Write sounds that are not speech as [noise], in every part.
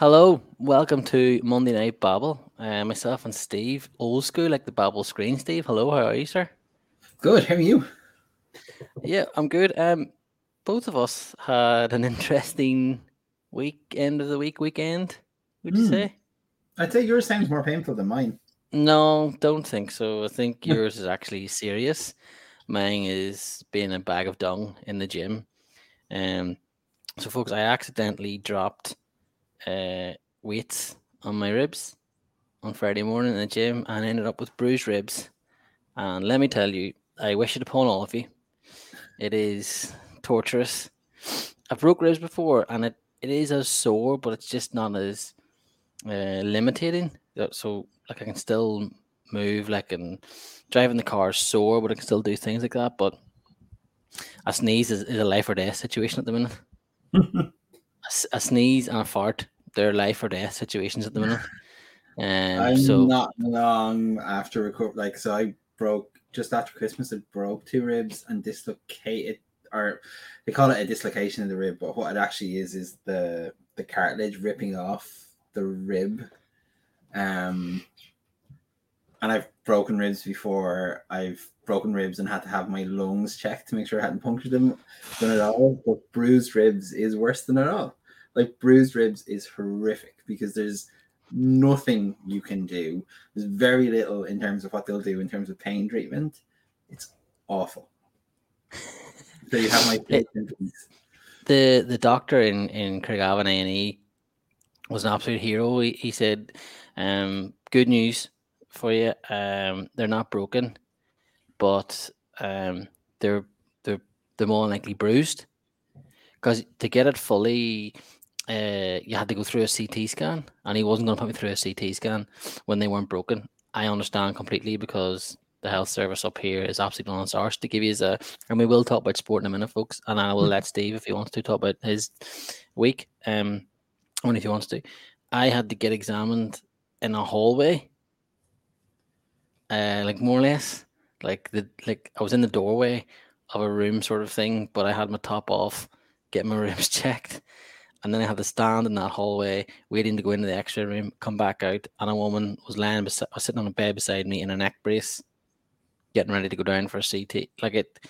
Hello, welcome to Monday Night Babble. Uh, myself and Steve, old school like the Babble screen. Steve, hello, how are you, sir? Good. How are you? Yeah, I'm good. Um, both of us had an [laughs] interesting week, end of the week, weekend. Would you Hmm. say? I'd say yours sounds more painful than mine. No, don't think so. I think yours is actually serious. Mine is being a bag of dung in the gym. Um, so, folks, I accidentally dropped uh, weights on my ribs on Friday morning in the gym and ended up with bruised ribs. And let me tell you, I wish it upon all of you. It is torturous. I've broke ribs before, and it, it is as sore, but it's just not as uh, limiting. Uh, So, like, I can still move, like, and driving the car is sore, but I can still do things like that. But a sneeze is, is a life or death situation at the minute. [laughs] a, sneeze and a fart, they're life or death situations at the minute. [laughs] Um, I'm so not long after record. Like, so I broke just after Christmas. I broke two ribs and dislocated, or they call it a dislocation of the rib, but what it actually is is the the cartilage ripping off the rib. Um, and I've broken ribs before. I've broken ribs and had to have my lungs checked to make sure I hadn't punctured them. Done it all, but bruised ribs is worse than it all. Like bruised ribs is horrific because there's nothing you can do. There's very little in terms of what they'll do in terms of pain treatment. It's awful. So you have my [laughs] symptoms. the the doctor in in Craigavon A and E was an absolute hero. He, he said, um, "Good news for you. Um, they're not broken, but um, they're they're they're more likely bruised. Because to get it fully, uh, you had to go through a CT scan, and he wasn't going to put me through a CT scan when they weren't broken. I understand completely because." The health service up here is absolutely on its arse to give you a, and we will talk about sport in a minute, folks. And I will let Steve, if he wants to, talk about his week. Um, only if he wants to. I had to get examined in a hallway, uh, like more or less, like the like I was in the doorway of a room, sort of thing. But I had my top off, get my [laughs] ribs checked, and then I had to stand in that hallway, waiting to go into the X-ray room, come back out, and a woman was lying, besi- was sitting on a bed beside me in a neck brace, getting ready to go down for a CT. Like it,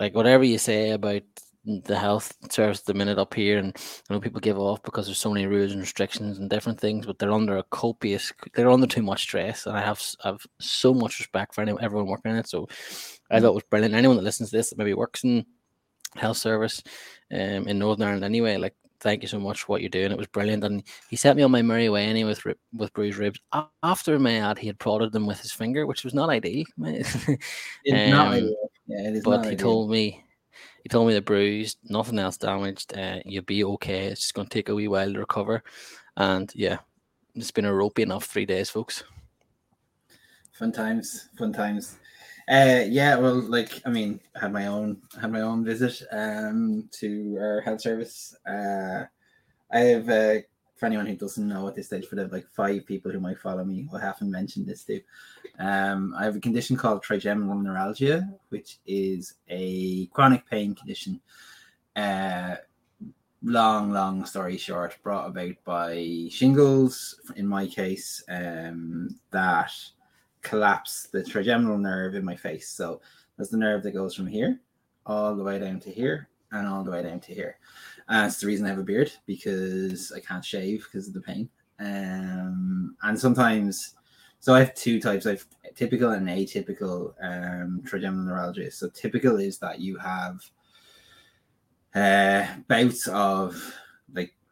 like whatever you say about the health service at the minute up here, and I know people give off because there's so many rules and restrictions and different things, but they're under a copious, they're under too much stress, and I have I've so much respect for anyone, everyone working in it. So I mm. thought it was brilliant. Anyone that listens to this that maybe works in health service um, in Northern Ireland anyway, like thank you so much for what you're doing. It was brilliant, and he set me on my merry way anyway with with bruised ribs. After my ad, he had prodded them with his finger, which was not ideal. It's not Um, ideal. Yeah, it is but he ideal. told me he told me they're bruised, nothing else damaged. Uh, you'll be okay. It's just going to take a wee while to recover. And yeah, it's been a ropey enough three days, folks. fun times fun times uh yeah well like i mean i had my own had my own visit um to our health service. Uh i have uh for anyone who doesn't know at this stage for the like five people who might follow me who haven't mentioned this to. Um i have a condition called trigeminal neuralgia which is a chronic pain condition. Uh long long story short brought about by shingles in my case um that collapse the trigeminal nerve in my face. So that's the nerve that goes from here all the way down to here and all the way down to here. And it's the reason I have a beard because I can't shave because of the pain. Um, and sometimes, so I have two types. I have typical and atypical um, trigeminal neuralgia. So typical is that you have uh, bouts of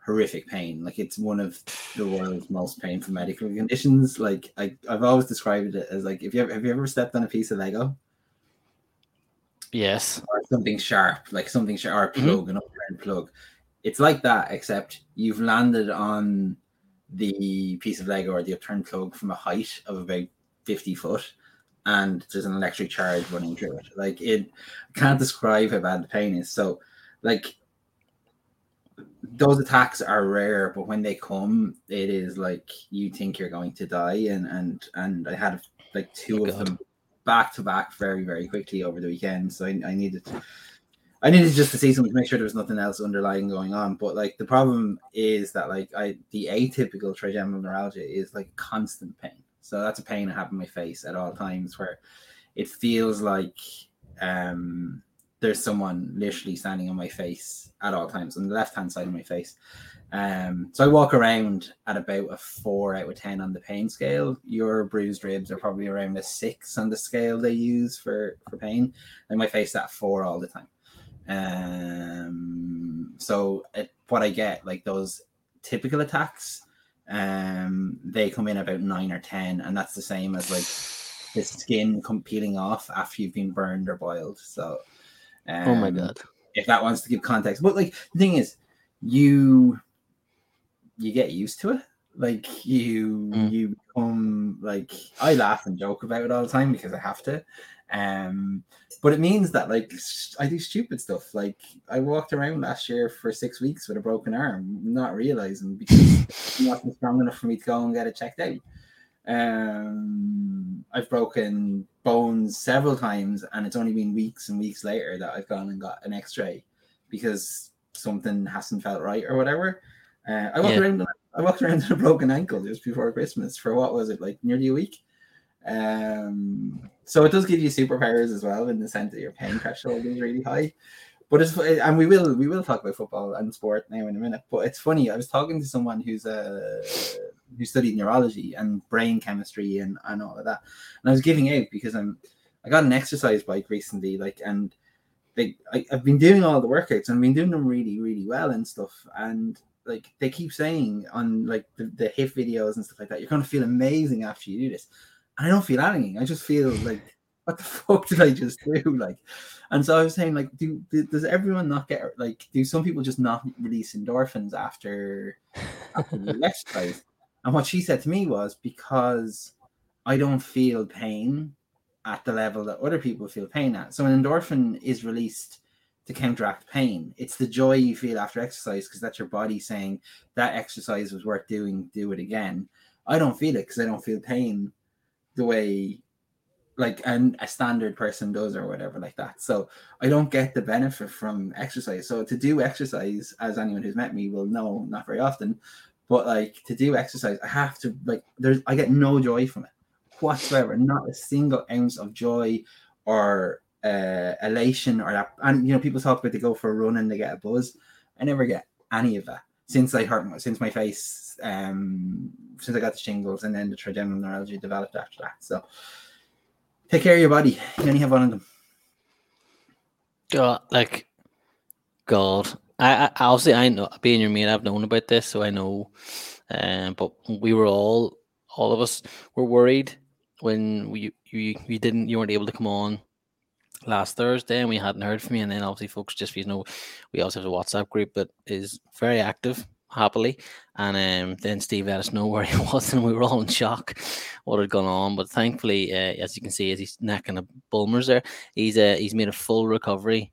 horrific pain. Like it's one of the world's most painful medical conditions. Like I, I've always described it as like if you ever, have you ever stepped on a piece of Lego Yes. or something sharp, like something sharp, or a Mhm. plug, an upturned plug. It's like that, except you've landed on the piece of Lego or the upturned plug from a height of about 50 foot, and there's an electric charge running through it. Like it I can't describe how bad the pain is. So like those attacks are rare, but when they come, it is like you think you're going to die. And and and I had like two Oh, of God. them back to back very very quickly over the weekend. So I, I needed I needed just to see something to make sure there was nothing else underlying going on. But like the problem is that like I the atypical trigeminal neuralgia is like constant pain. So that's a pain I have in my face at all times where it feels like um there's someone literally standing on my face at all times on the left hand side of my face. Um, so I walk around at about a four out of ten on the pain scale. Your bruised ribs are probably around a six on the scale they use for for pain, and my face at four all the time. Um, so it, what I get like those typical attacks, um, they come in about nine or ten, and that's the same as like the skin come peeling off after you've been burned or boiled. So, um, oh my um, god, if that wants to give context, but like the thing is, you you get used to it. Like you mm. you become like I laugh and joke about it all the time because I have to. Um, but it means that like I do stupid stuff. Like I walked around last year for six weeks with a broken arm, not realizing because [laughs] it wasn't strong enough for me to go and get it checked out. Um, I've broken bones several times, and it's only been weeks and weeks later that I've gone and got an X-ray because something hasn't felt right or whatever. Uh, I walked yeah. around. I walked around with a broken ankle just before Christmas for what was it like nearly a week. Um, so it does give you superpowers as well in the sense that your pain threshold is really high. But it's and we will we will talk about football and sport now in a minute. But it's funny. I was talking to someone who's a who studied neurology and brain chemistry and and all of that, and I was giving out because I'm I got an exercise bike recently, like and. They, I, I've been doing all the workouts and I've been doing them really, really well and stuff. And like they keep saying on like the, the hit videos and stuff like that, you're gonna feel amazing after you do this. And I don't feel anything. I just feel like what the [laughs] fuck did I just do? Like, and so I was saying, like, do, do does everyone not get like do some people just not release endorphins after after the [laughs] exercise? And what she said to me was because I don't feel pain at the level that other people feel pain at. So an endorphin is released to counteract pain. It's the joy you feel after exercise because that's your body saying that exercise was worth doing, do it again. I don't feel it because I don't feel pain the way like an, a standard person does or whatever like that. So I don't get the benefit from exercise. So to do exercise, as anyone who's met me will know, not very often, but like to do exercise, I have to like there's I get no joy from it whatsoever, not a single ounce of joy or uh, elation or that. And you know, people talk about they go for a run and they get a buzz. I never get any of that since I hurt my, since my face, um, since I got the shingles, and then the trigeminal neuralgia developed after that. So take care of your body. You only have one of them. God, like God, I, I obviously I know being your mate, I've known about this, so I know. Um, but we were all, all of us were worried when we you you didn't you weren't able to come on last Thursday and we hadn't heard from you. And then obviously, folks, just you know, we also have a WhatsApp group that is very active, happily. And um, then Steve let us know [laughs] where he was, and we were all in shock what had gone on. But thankfully, uh, as you can see, as he's necking a Bulmers there, he's uh, he's made a full recovery.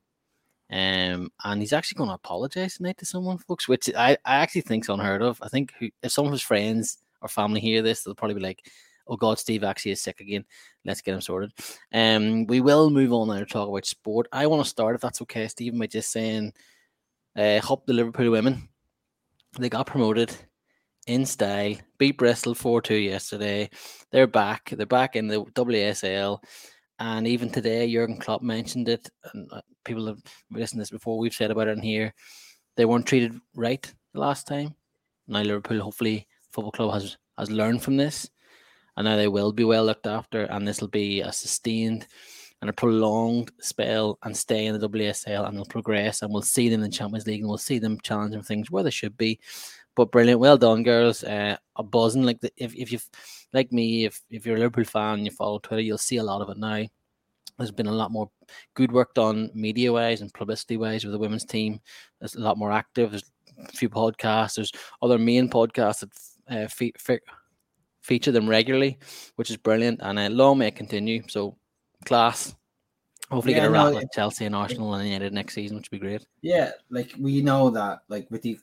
Um, and he's actually going to apologize tonight to someone, folks, which I, I actually think is unheard of. I think who, if some of his friends or family hear this, they'll probably be like, oh God, Steve actually is sick again. Let's get him sorted. Um, we will move on now to talk about sport. I want to start, if that's okay, Steve, by just saying, uh, hope the Liverpool women they got promoted in style, beat Bristol 4 2 yesterday. They're back. They're back in the WSL. And even today, Jurgen Klopp mentioned it. And uh, people have listened to this before. We've said about it in here. They weren't treated right the last time. Now, Liverpool, hopefully, Football Club has, has learned from this and now they will be well looked after, and this will be a sustained and a prolonged spell and stay in the WSL, and they'll progress, and we'll see them in the Champions League, and we'll see them challenging things where they should be. But brilliant, well done, girls. Uh, a buzzing like the, if if you like me, if if you're a Liverpool fan, and you follow Twitter, you'll see a lot of it now. There's been a lot more good work done media wise and publicity wise with the women's team. There's a lot more active. There's a few podcasts. There's other main podcasts that uh, fe- fe- feature them regularly, which is brilliant. And uh, long may it continue. So class. Hopefully yeah, get a no, like Chelsea and Arsenal and United next season, which would be great. Yeah, like we know that like with the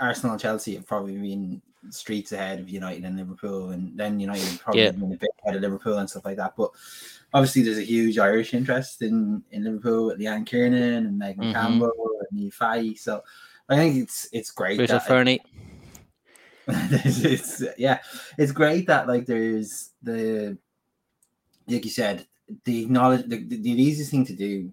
Arsenal and Chelsea have probably been streets ahead of United and Liverpool, and then United probably Yeah. been a bit ahead of Liverpool and stuff like that. But obviously, there's a huge Irish interest in in Liverpool with Leanne Kiernan and Megan Mhm. Campbell and Fahey. So I think it's it's great. Rachel that- Furness. [laughs] it's, it's yeah, it's great that like there's the like you said, the acknowledge the, the, the easiest thing to do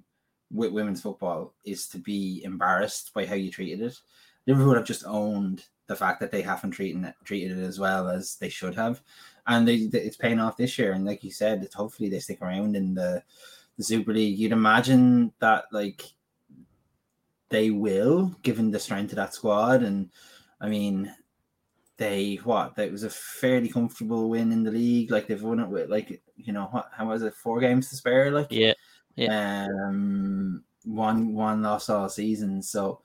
with women's football is to be embarrassed by how you treated it. Liverpool have just owned the fact that they haven't treated it, treated it as well as they should have, and they, they- it's paying off this year. And like you said, it's hopefully they stick around in the the Super League. You'd imagine that like they will, given the strength of that squad, and I mean they what that was a fairly comfortable win in the league. Like they've won it with like you know what how was it four games to spare? Like Yeah. um one one loss all season. So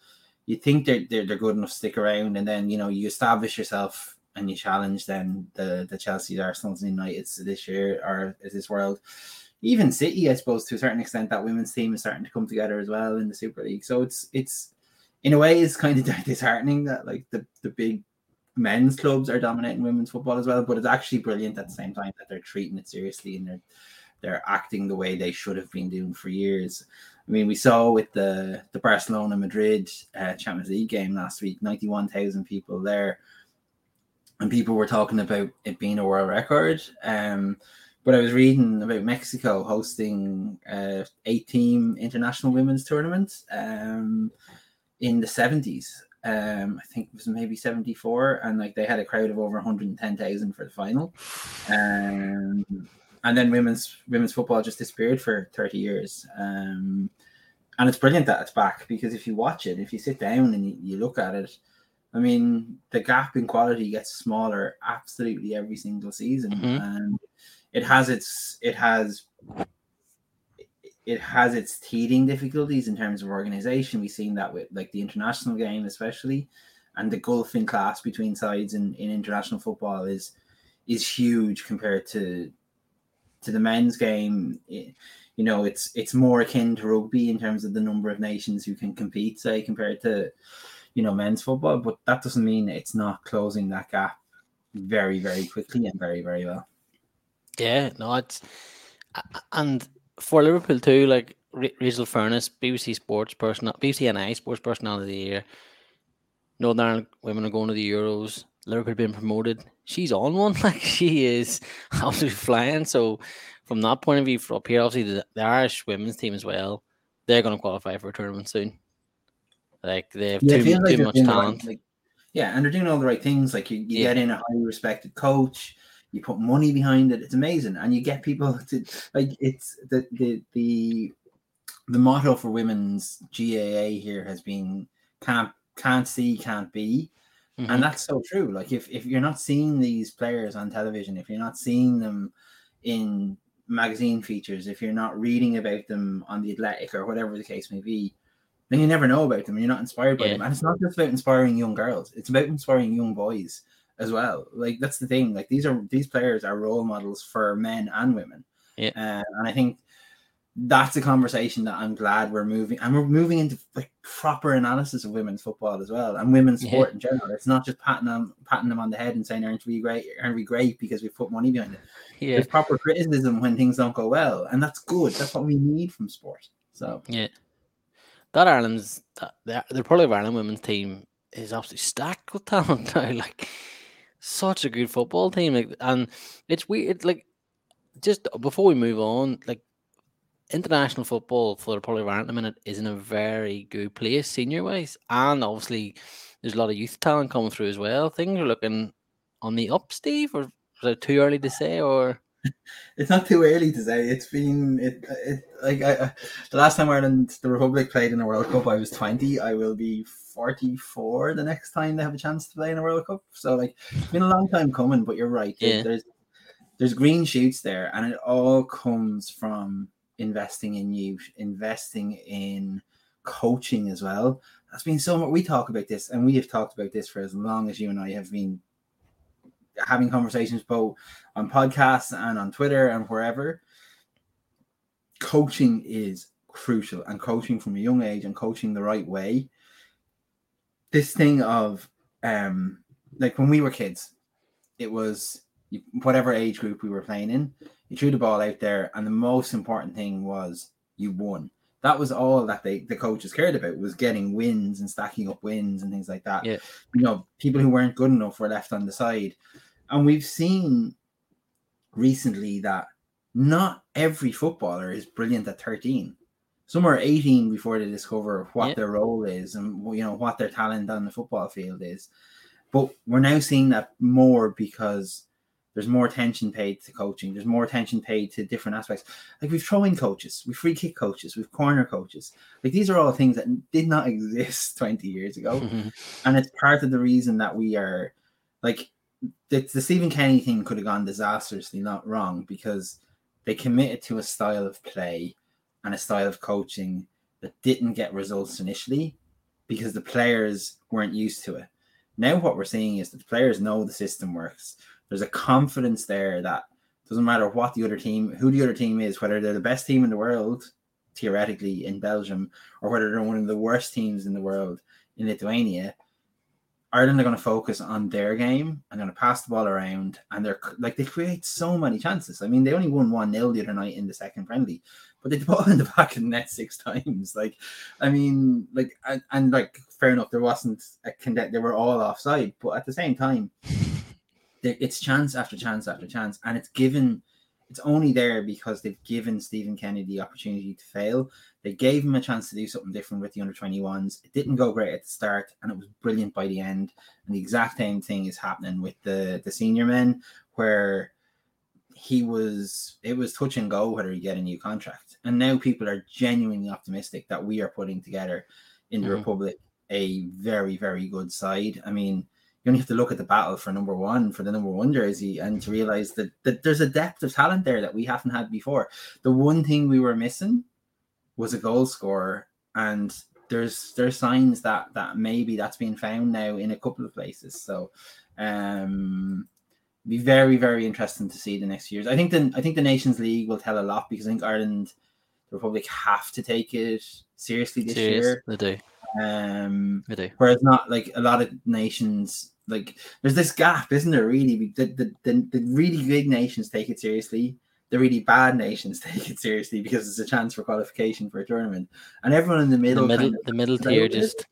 you think they're, they're they're good enough to stick around, and then you know you establish yourself and you challenge then the the Chelsea, Arsenal's, and United's this year or this world. Even City, I suppose, to a certain extent, that women's team is starting to come together as well in the Super League. So it's it's in a way it's kind of [laughs] disheartening that like the the big men's clubs are dominating women's football as well. But it's actually brilliant at the same time that they're treating it seriously and they're they're acting the way they should have been doing for years. I mean, we saw with the the Barcelona Madrid uh, Champions League game last week, ninety one thousand people there, and people were talking about it being a world record. Um, but I was reading about Mexico hosting a eight team international women's tournament um, in the seventies. Um, I think it was maybe seventy four, and like they had a crowd of over one hundred and ten thousand for the final. Um, and then women's women's football just disappeared for 30 years um and it's brilliant that it's back because if you watch it if you sit down and you, you look at it i mean the gap in quality gets smaller absolutely every single season. Mhm. and it has its it has it has its teething difficulties in terms of organization. We've seen that with like the international game especially and the gulf in class between sides in, in international football is is huge compared to to the men's game. It- you know it's it's more akin to rugby in terms of the number of nations who can compete say compared to you know men's football but that doesn't mean it's not closing that gap very very quickly and very very well Yeah, no, it's and for Liverpool too. Like Ra- Rachel Furness, BBC Sports person, BBC NI Sports Personality of the Year. Northern Ireland women are going to the Euros. Liverpool being promoted. She's on one. [laughs] Like she is [laughs] absolutely flying. So from that point of view, for up here, obviously the, the Irish women's team as well. They're going to qualify for a tournament soon. Like they have Yeah, too, like too much right- talent. like, yeah, and they're doing all the right things. Like you, you Yeah. get in a highly respected coach, you put money behind it. It's amazing, and you get people [laughs] to like. It's the the the the motto for women's GAA here has been can't can't see can't be, Mhm. and that's so true. Like if if you're not seeing these players on television, if you're not seeing them in magazine features, if you're not reading about them on the Athletic or whatever the case may be, then you never know about them. You're not inspired by Yeah. them, and it's not just about inspiring young girls; it's about inspiring young boys as well. Like that's the thing. Like these are these players are role models for men and women. Yeah. Uh, and I think that's a conversation that I'm glad we're moving, and we're moving into like proper analysis of women's football as well, and women's Yeah. sport in general. It's not just patting them, patting them on the head and saying, "Aren't we great? Aren't we great?" Because we put money behind it. yeah, There's proper criticism when things don't go well, and that's good. That's what we need from sport. So yeah. that Ireland's that the, the Republic of Ireland women's team is absolutely stacked with talent [laughs] now. Like such a good football team. Like and it's weird. It's like just before we move on, like international football for the Republic of Ireland at the minute is in a very good place senior wise, and obviously there's a lot of youth talent coming through as well. Things are looking on the up, Steve. Or is it too early to say? Or [laughs] it's not too early to say. It's been it, it like I, the last time Ireland, the Republic played in a World Cup, I was twenty. I will be forty four the next time they have a chance to play in a World Cup. So like, it's been a long time coming. But you're right. Yeah. There's there's green shoots there, and it all comes from investing in youth, investing in coaching as well. That's been so much. We talk about this, and we have talked about this for as long as you and I have been having conversations both on podcasts and on Twitter and wherever. Coaching is crucial, and coaching from a young age and coaching the right way. This thing of um, like when we were kids, it was whatever age group we were playing in, you threw the ball out there, and the most important thing was you won. That was all that they the coaches cared about was getting wins and stacking up wins and things like that. Yeah. You know, people who weren't good enough were left on the side. And we've seen recently that not every footballer is brilliant at 13. Some are 18 before they discover what Yeah. their role is and you know what their talent on the football field is. But we're now seeing that more because there's more attention paid to coaching. There's more attention paid to different aspects. Like we've throw-in coaches, we've free kick coaches, we've corner coaches. Like these are all things that did not [laughs] exist 20 years ago mm-hmm. and it's part of the reason that we are like the, the Stephen Kenny thing could have gone disastrously not wrong because they committed to a style of play and a style of coaching that didn't get results initially because the players weren't used to it. Now what we're seeing is that the players know the system works. There's a confidence there that doesn't matter what the other team, who the other team is, whether they're the best team in the world, theoretically in Belgium, or whether they're one of the worst teams in the world in Lithuania, Ireland are going to focus on their game and going to pass the ball around. And they're like, they create so many chances. I mean, they only won 1 0 the other night in the second friendly, but they ball [laughs] in the back of the net six times. Like, I mean, like, and, and like, fair enough, there wasn't a condemn, they were all offside, but at the same time, it's chance after chance after chance. And it's given, it's only there because they've given Stephen Kenny the opportunity to fail. They gave him a chance to do something different with the under 21s. It didn't go great at the start, and it was brilliant by the end. And the exact same thing is happening with the the senior men, where he was it was touch and go whether he get a new contract. And now people are genuinely optimistic that we are putting together in the Mhm. Republic a very, very good side. I mean, you only have to look at the battle for number one, for the number one jersey, and to realize that, that there's a depth of talent there that we haven't had before. The one thing we were missing was a goal scorer, and there's there's signs that that maybe that's being found now in a couple of places. So um be very, very interesting to see the next years. I think the I think the Nations League will tell a lot because I think Ireland, the Republic have to take it seriously this Serious. year. They do. Um They do. Whereas not like a lot of nations, like there's this gap, isn't there? Really, the the, the, the really big nations take it seriously. The really bad nations [laughs] take it seriously because it's a chance for qualification for a tournament, and everyone in the The middle, middle, kind of, the middle tier just.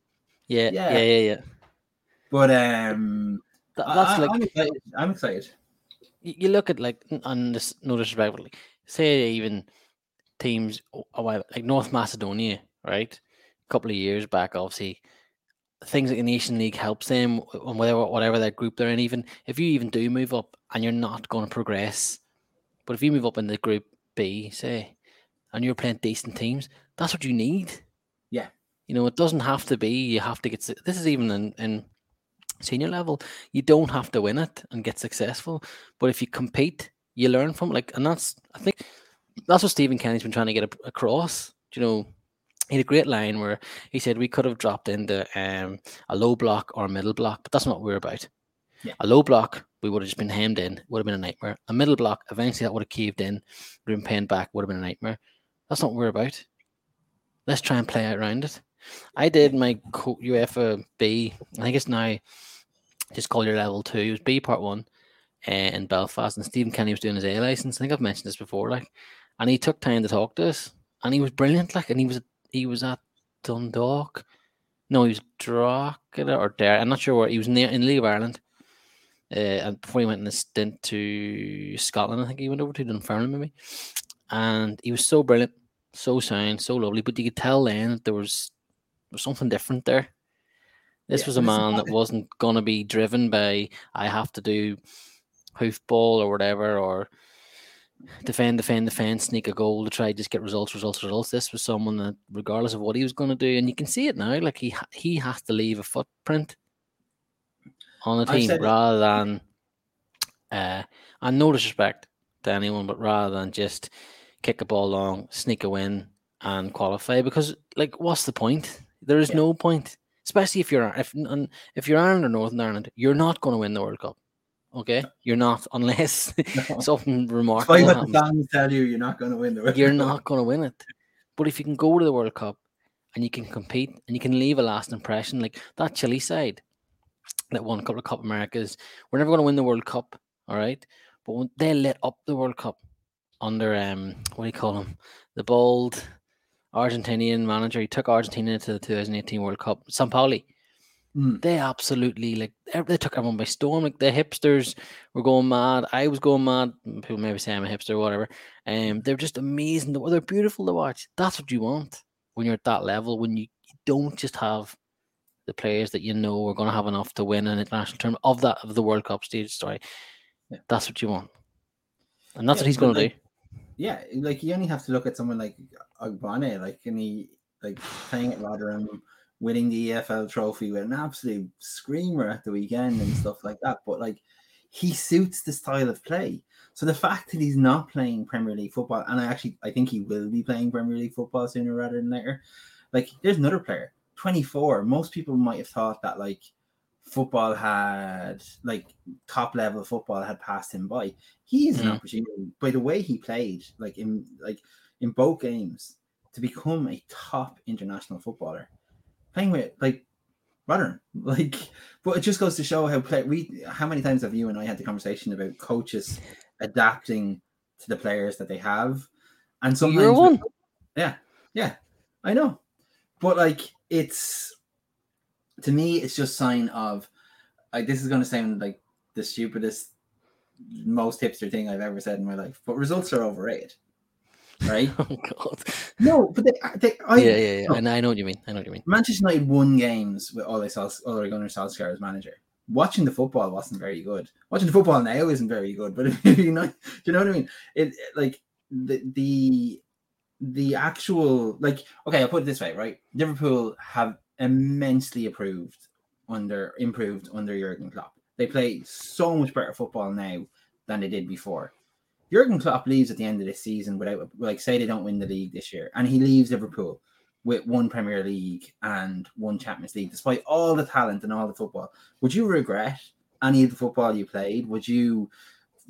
Yeah, Yeah. yeah, yeah, yeah. But um, That, that's I, like I'm excited. I'm excited. you you look at like on this no disrespect, but like say even teams a while like North Macedonia, right? A couple of years back, obviously, things like the Nation League helps them on whatever whatever that group they're in. Even if you even do move up and you're not going to progress, but if you move up in the group B, say, and you're playing decent teams, that's what you need. Yeah. You know, it doesn't have to be you have to get. This is even in, in senior level. You don't have to win it and get successful, but if you compete, you learn from it. Like, and that's I think that's what Stephen Kenny's been trying to get across. Do You know, he had a great line where he said we could have dropped into um, a low block or a middle block, but that's not what we're about. Yeah. A low block, we would have just been hemmed in, would have been a nightmare. A middle block, eventually that would have caved in, would have been paying back, would have been a nightmare. That's not what we're about. Let's try and play out around it. I did my UEFA B, I think it's now just called your level two. It was B part one uh, in Belfast, and Stephen Kenny was doing his A license. I think I've mentioned this before, like, and he took time to talk to us, and he was brilliant, like, and he was he was at Dundalk. No, he was Drogheda or Derry. I'm not sure where he was near in League of Ireland. Uh, and before he went in a stint to Scotland, I think he went over to Dunfermline maybe. And he was so brilliant, so sound, so lovely. But you could tell then that there was, there was something different there. This Yeah, was a man that wasn't gonna be driven by I have to do hoofball or whatever or defend, defend, defend, sneak a goal to try just get results, results, results. This was someone that, regardless of what he was going to do, and you can see it now, like he he has to leave a footprint on the team rather than, uh, and no disrespect to anyone, but rather than just kick a ball long, sneak a win, and qualify. Because like, what's the point? There is Yeah. no point, especially if you're if and if you're Ireland or Northern Ireland, you're not going to win the World Cup. Okay, you're not [laughs] unless No. something Despite remarkable what happens the fans tell you, you're not going to win the World you're Cup. not going to win it. But if you can go to the World Cup and you can compete and you can leave a last impression, like that Chile side that won a couple of Cup Americas. We're never going to win the World Cup, all right? But when they lit up the World Cup under um, what do you call him? The bold Argentinian manager. He took Argentina to the 2018 World Cup. San Sampaoli. Mm. They absolutely like they took everyone by storm. Like the hipsters were going mad. I was going mad. People maybe say I'm a hipster or whatever. Um, they're just amazing. They're beautiful to watch. That's what you want when you're at that level. When you, you don't just have the players that you know are going to have enough to win an international tournament of that of the World Cup stage. Sorry, Yeah. that's what you want, and that's Yeah, what he's going to like- do. Yeah, like you only have to look at someone like Ogbene, like and he like playing at Rotherham, winning the EFL trophy with an absolute screamer at the weekend and stuff like that. But like he suits the style of play. So the fact that he's not playing Premier League football, and I actually I think he will be playing Premier League football sooner rather than later. Like there's another player, 24. Most people might have thought that like football had like top level football had passed him by. He is an Mm. opportunity by the way he played, like in like in both games, to become a top international footballer. Playing with like Rotherham, [laughs] like, but it just goes to show how play we how many times have you and I had the conversation about coaches adapting to the players that they have, and sometimes You're one. yeah, yeah, I know, but like it's to me, it's just sign of like this is going to sound like the stupidest, most hipster thing I've ever said in my life, but results are overrated, right? [laughs] Oh God. no, but they, uh, they I, yeah, yeah, yeah. no. I know, I know what you mean. I know what you mean. Manchester United won games with Ole, Sol- Ole Gunnar Solskjaer as manager. Watching the football wasn't very good. Watching the football now isn't very good. But if [laughs] you know, do you know what I mean? It, it- like the the the actual like okay, I'll put it this way, right? Liverpool have immensely improved under improved under Jurgen Klopp. They play so much better football now than they did before. Jurgen Klopp leaves at the end of this season without like say they don't win the league this year, and he leaves Liverpool with one Premier League and one Champions League, despite all the talent and all the football. Would you regret any of the football you played? Would you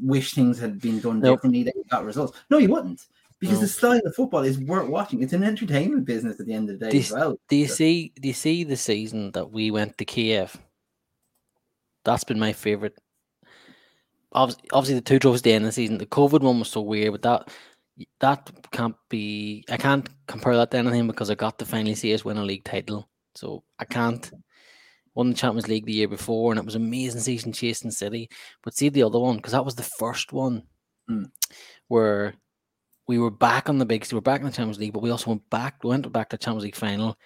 wish things had been done Nope. differently that you got results? No, you wouldn't. Because the style of football is worth watching. It's an entertainment business at the end of the day This- as well. Do you Yeah. see? Do you see the season that we went to Kiev? That's been my favorite. Obviously, obviously the two trophies at the end of the season. The COVID one was so weird, but that that can't be. I can't compare that to anything because I got to finally see us win a league title. So I can't. Won the Champions League the year before, and it was an amazing season chasing City. But see the other one because that was the first one Hmm. where we were back on the big. We were back in the Champions League, but we also went back. We went back to the Champions League final,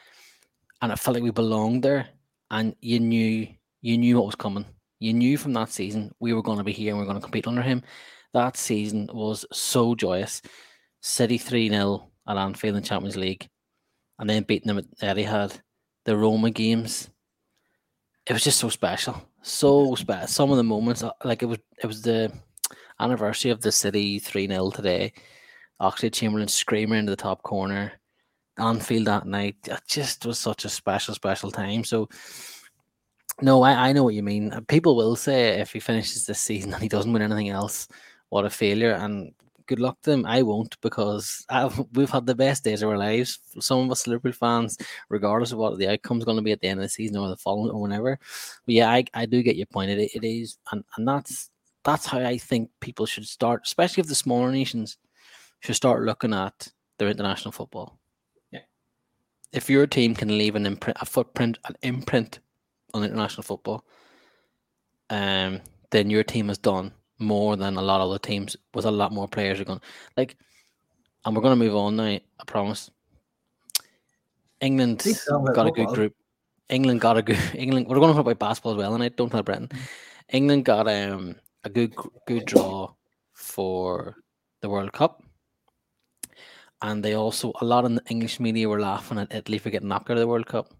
and it felt like we belonged there. And you knew, you knew what was coming. You knew from that season we were going to be here and we are going to compete under him. That season was so joyous. City three 0 at Anfield in Champions League, and then beating them at Etihad. The Roma games. It was just so special, so special. Some of the moments, uh, like it was, it was the anniversary of the City three 0 today. Oxlade Chamberlain screaming into the top corner. Anfield that night. It just was such a special, special time. So, no, I, I know what you mean. Uh, People will say if he finishes this season [laughs] and he doesn't win anything else, what a failure. And good luck to him. I won't because i we've had the best days of our lives. Some of us Liverpool fans, regardless of what the outcome's going to be at the end of the season or the following or whenever. But yeah, I, I do get your point. It, it is, and, and that's that's how I think people should start, especially if the smaller nations should start looking at their international football. Yeah. If your team can leave an imprint, a footprint, an imprint on international football, um, then your team has done more than a lot of other teams with a lot more players are going. Like, and we're going to move on now. I promise. England got a good group. England got a good. [laughs] England. We're going to talk about basketball as well, and I don't tell Brenton. England got um a good good draw for the World Cup. And they also a lot of the English media were laughing at Italy for getting knocked out of the World Cup.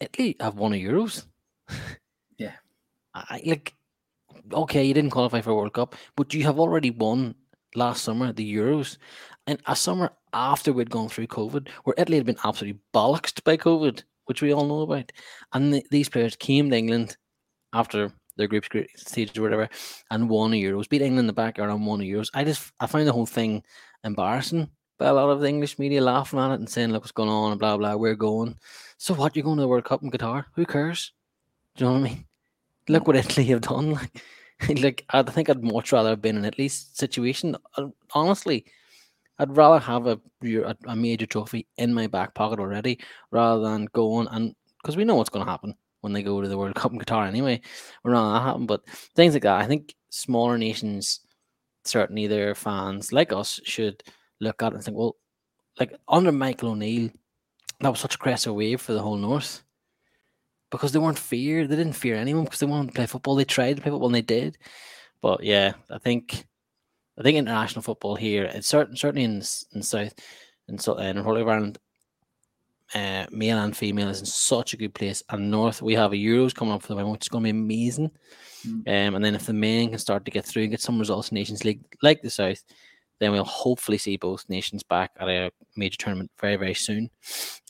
Italy have won a Euros. Yeah. I like okay, you didn't qualify for World Cup, but you have already won last summer the Euros. And a summer after we'd gone through COVID, where Italy had been absolutely bollocksed by COVID, which we all know about. And the, these players came to England after their group stage or whatever and won a Euros, beat England in the backyard and won a Euros. I just I find the whole thing embarrassing by a lot of the English media laughing at it and saying, look what's going on and blah blah, we're going. So what, you're going to the World Cup in Qatar? Who cares? Do you know what I mean? [laughs] Look what Italy have done. [laughs] Like, like I think I'd much rather have been in Italy's situation. Uh, honestly, I'd rather have a a major trophy in my back pocket already rather than going and because we know what's going to happen when they go to the World Cup in Qatar anyway. We're not that happen, but things like that. I think smaller nations, certainly their fans like us, should look at it and think, well, like under Michael O'Neill, that was such a crescent wave for the whole North because they weren't feared. They didn't fear anyone because they wanted to play football. They tried to play football and they did. But yeah, I think I think international football here, it's certain certainly in in South in so in of Ireland, uh, male and female is in such a good place. And North, we have a Euros coming up for the women, which is going to be amazing. Mm. Um, and then if the men can start to get through and get some results in Nations League like the South, then we'll hopefully see both nations back at a major tournament very very soon.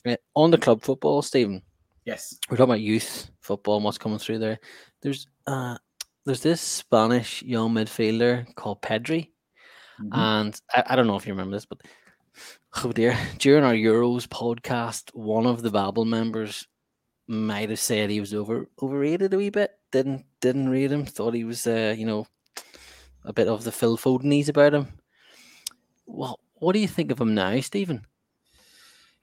Uh, on the club football, Stephen. Yes, we're talking about youth football and what's coming through there. There's uh, there's this Spanish young midfielder called Pedri Mm-hmm. And I, I, don't know if you remember this, but oh dear, during our Euros podcast, one of the Babble members might have said he was over overrated a wee bit. Didn't didn't rate him. Thought he was, uh, you know, a bit of the Phil Fodenese about him. Well, what do you think of him now, Stephen?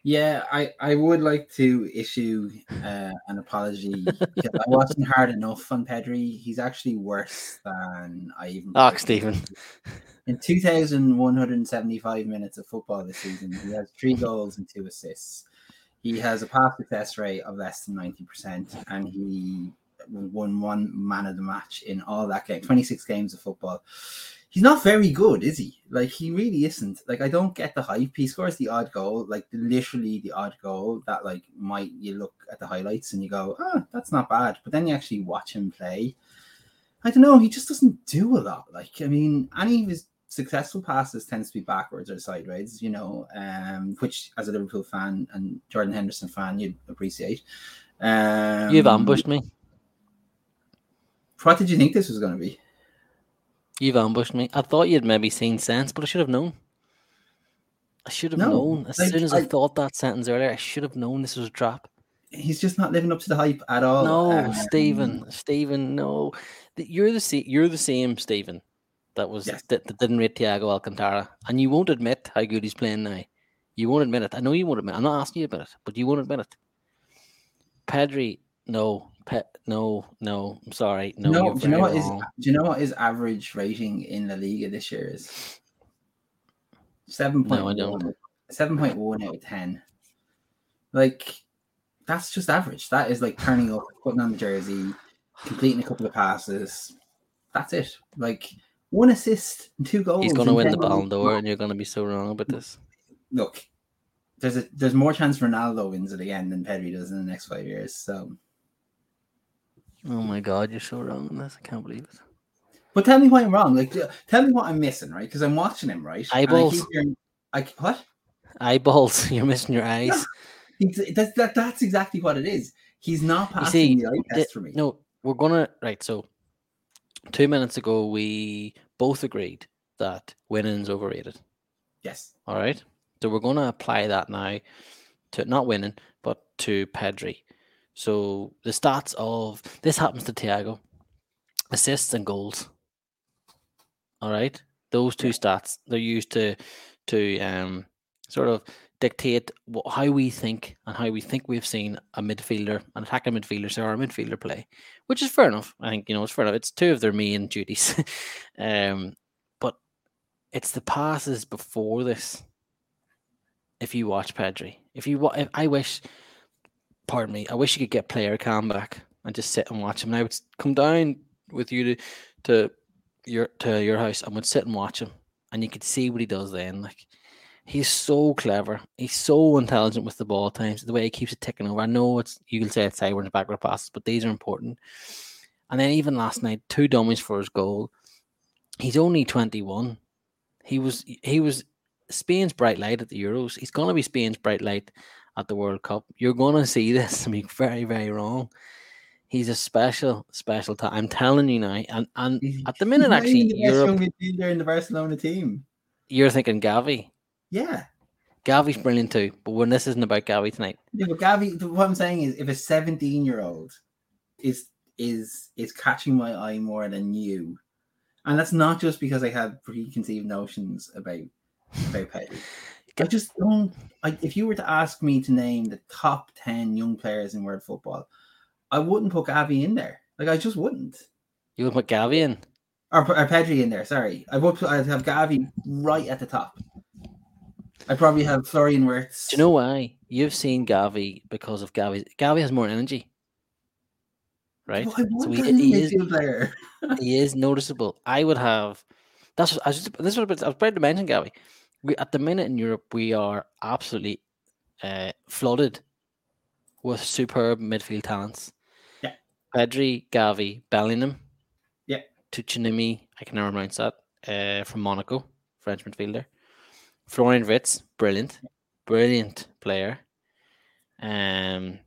Yeah, I, I would like to issue uh, an apology [laughs] because I wasn't hard enough on Pedri. He's actually worse than I even. Oh, Stephen. In 2,175 minutes of football this season, he has three goals and two assists. He has a pass success rate of less than 90%, and he won one man of the match in all that game, 26 games of football he's not very good, is he? Like he really isn't. Like I don't get the hype. He scores the odd goal, like literally the odd goal that like might you look at the highlights and you go, oh, that's not bad. But then you actually watch him play. I don't know. He just doesn't do a lot. Like I mean, any of his successful passes tends to be backwards or sideways. You know, um, which as a Liverpool fan and Jordan Henderson fan, you'd appreciate. Um, You've ambushed me. What did you think this was going to be? You've ambushed me. I thought you'd maybe seen sense, but I should have known. I should have no, known. As like, soon as I, I, thought that sentence earlier, I should have known this was a trap. He's just not living up to the hype at all. No, um, Stephen, Stephen, no. You're the you're the same Stephen that was yes. that, that, didn't rate Thiago Alcantara, and you won't admit how good he's playing now. You won't admit it. I know you won't admit. It. I'm not asking you about it, but you won't admit it. Pedri, no, Pet, no, no, I'm sorry. No, no do you know what is, do you know what his average rating in the league this year is? Seven point no, one. Seven point one out of ten. Like that's just average. That is like turning up, putting on the jersey, completing a couple of passes. That's it. Like one assist and two goals. He's gonna win the Ballon d'Or, and you're gonna be so wrong about this. Look, there's a there's more chance Ronaldo wins it again than Pedri does in the next five years. So Oh my god, you're so wrong on this. I can't believe it. But tell me why I'm wrong. Like, tell me what I'm missing, right? Because I'm watching him, right? Eyeballs. I hearing, I, what? Eyeballs. [laughs] You're missing your eyes. that's that, that's exactly what it is. He's not passing see, the eye test for me. No, we're gonna right. So, two minutes ago, we both agreed that winning's overrated. Yes. All right. So we're gonna apply that now to not winning, but to Pedri. So the stats of this happens to Thiago assists and goals. All right, those two stats they're used to to um sort of dictate what, how we think and how we think we've seen a midfielder, an attacking midfielder, so our midfielder play, which is fair enough. I think you know it's fair enough. It's two of their main duties, [laughs] um, but it's the passes before this. If you watch Pedri, if you if I wish pardon me, I wish you could get player cam back and just sit and watch him. And I would come down with you to, to your to your house and would sit and watch him, and you could see what he does then. Like he's so clever, he's so intelligent with the ball times. The way he keeps it ticking over. I know it's you can say it's sideways backward passes, but these are important. And then even last night, two dummies for his goal. He's only twenty one. He was he was Spain's bright light at the Euros. He's gonna be Spain's bright light at the World Cup. You're going to see this [laughs] be very, very wrong. He's a special, special time. I'm telling you now. And and at the minute, actually, the Europe, midfielder in the Barcelona team. You're thinking Gavi. Yeah. Gavi's brilliant too, but when this isn't about Gavi tonight. Yeah, but Gavi, what I'm saying is, if a 17 year old is is is catching my eye more than you, and that's not just because I have preconceived notions about about Pedri. I just don't. I, if you were to ask me to name the top ten young players in world football, I wouldn't put Gavi in there. Like I just wouldn't. You would put Gavi in, or, or Pedri in there. Sorry, I would. Put, I'd have Gavi right at the top. I'd probably have Florian Wirtz. Do you know why? You've seen Gavi because of Gavi. Gavi has more energy, right? Well, so he, he is he is noticeable. I would have. That's I was just, this was I was about to mention Gavi we at the minute in Europe we are absolutely uh, flooded with superb midfield talents. Yeah. Pedri, Gavi, Bellingham. Yeah. Tchouaméni, I can never pronounce that, uh, from Monaco, French midfielder. Florian Wirtz, brilliant, brilliant player. Um,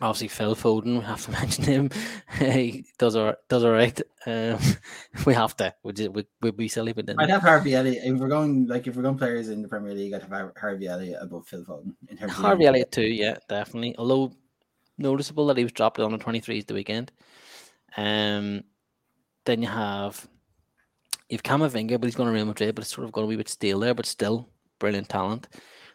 obviously Phil Foden, we have to [laughs] mention him. he does all does all right. Um, [laughs] we have to. Would we would be silly, but then I'd have Harvey Elliott if we're going like if we're going players in the Premier League. I'd have Harvey Elliott above Phil Foden in terms Harvey Elliott too. Yeah, definitely. Although noticeable that he was dropped on the twenty threes the weekend. Um, then you have you've Camavinga, but he's going to Real Madrid, but it's sort of going to be a bit stale there, but still brilliant talent.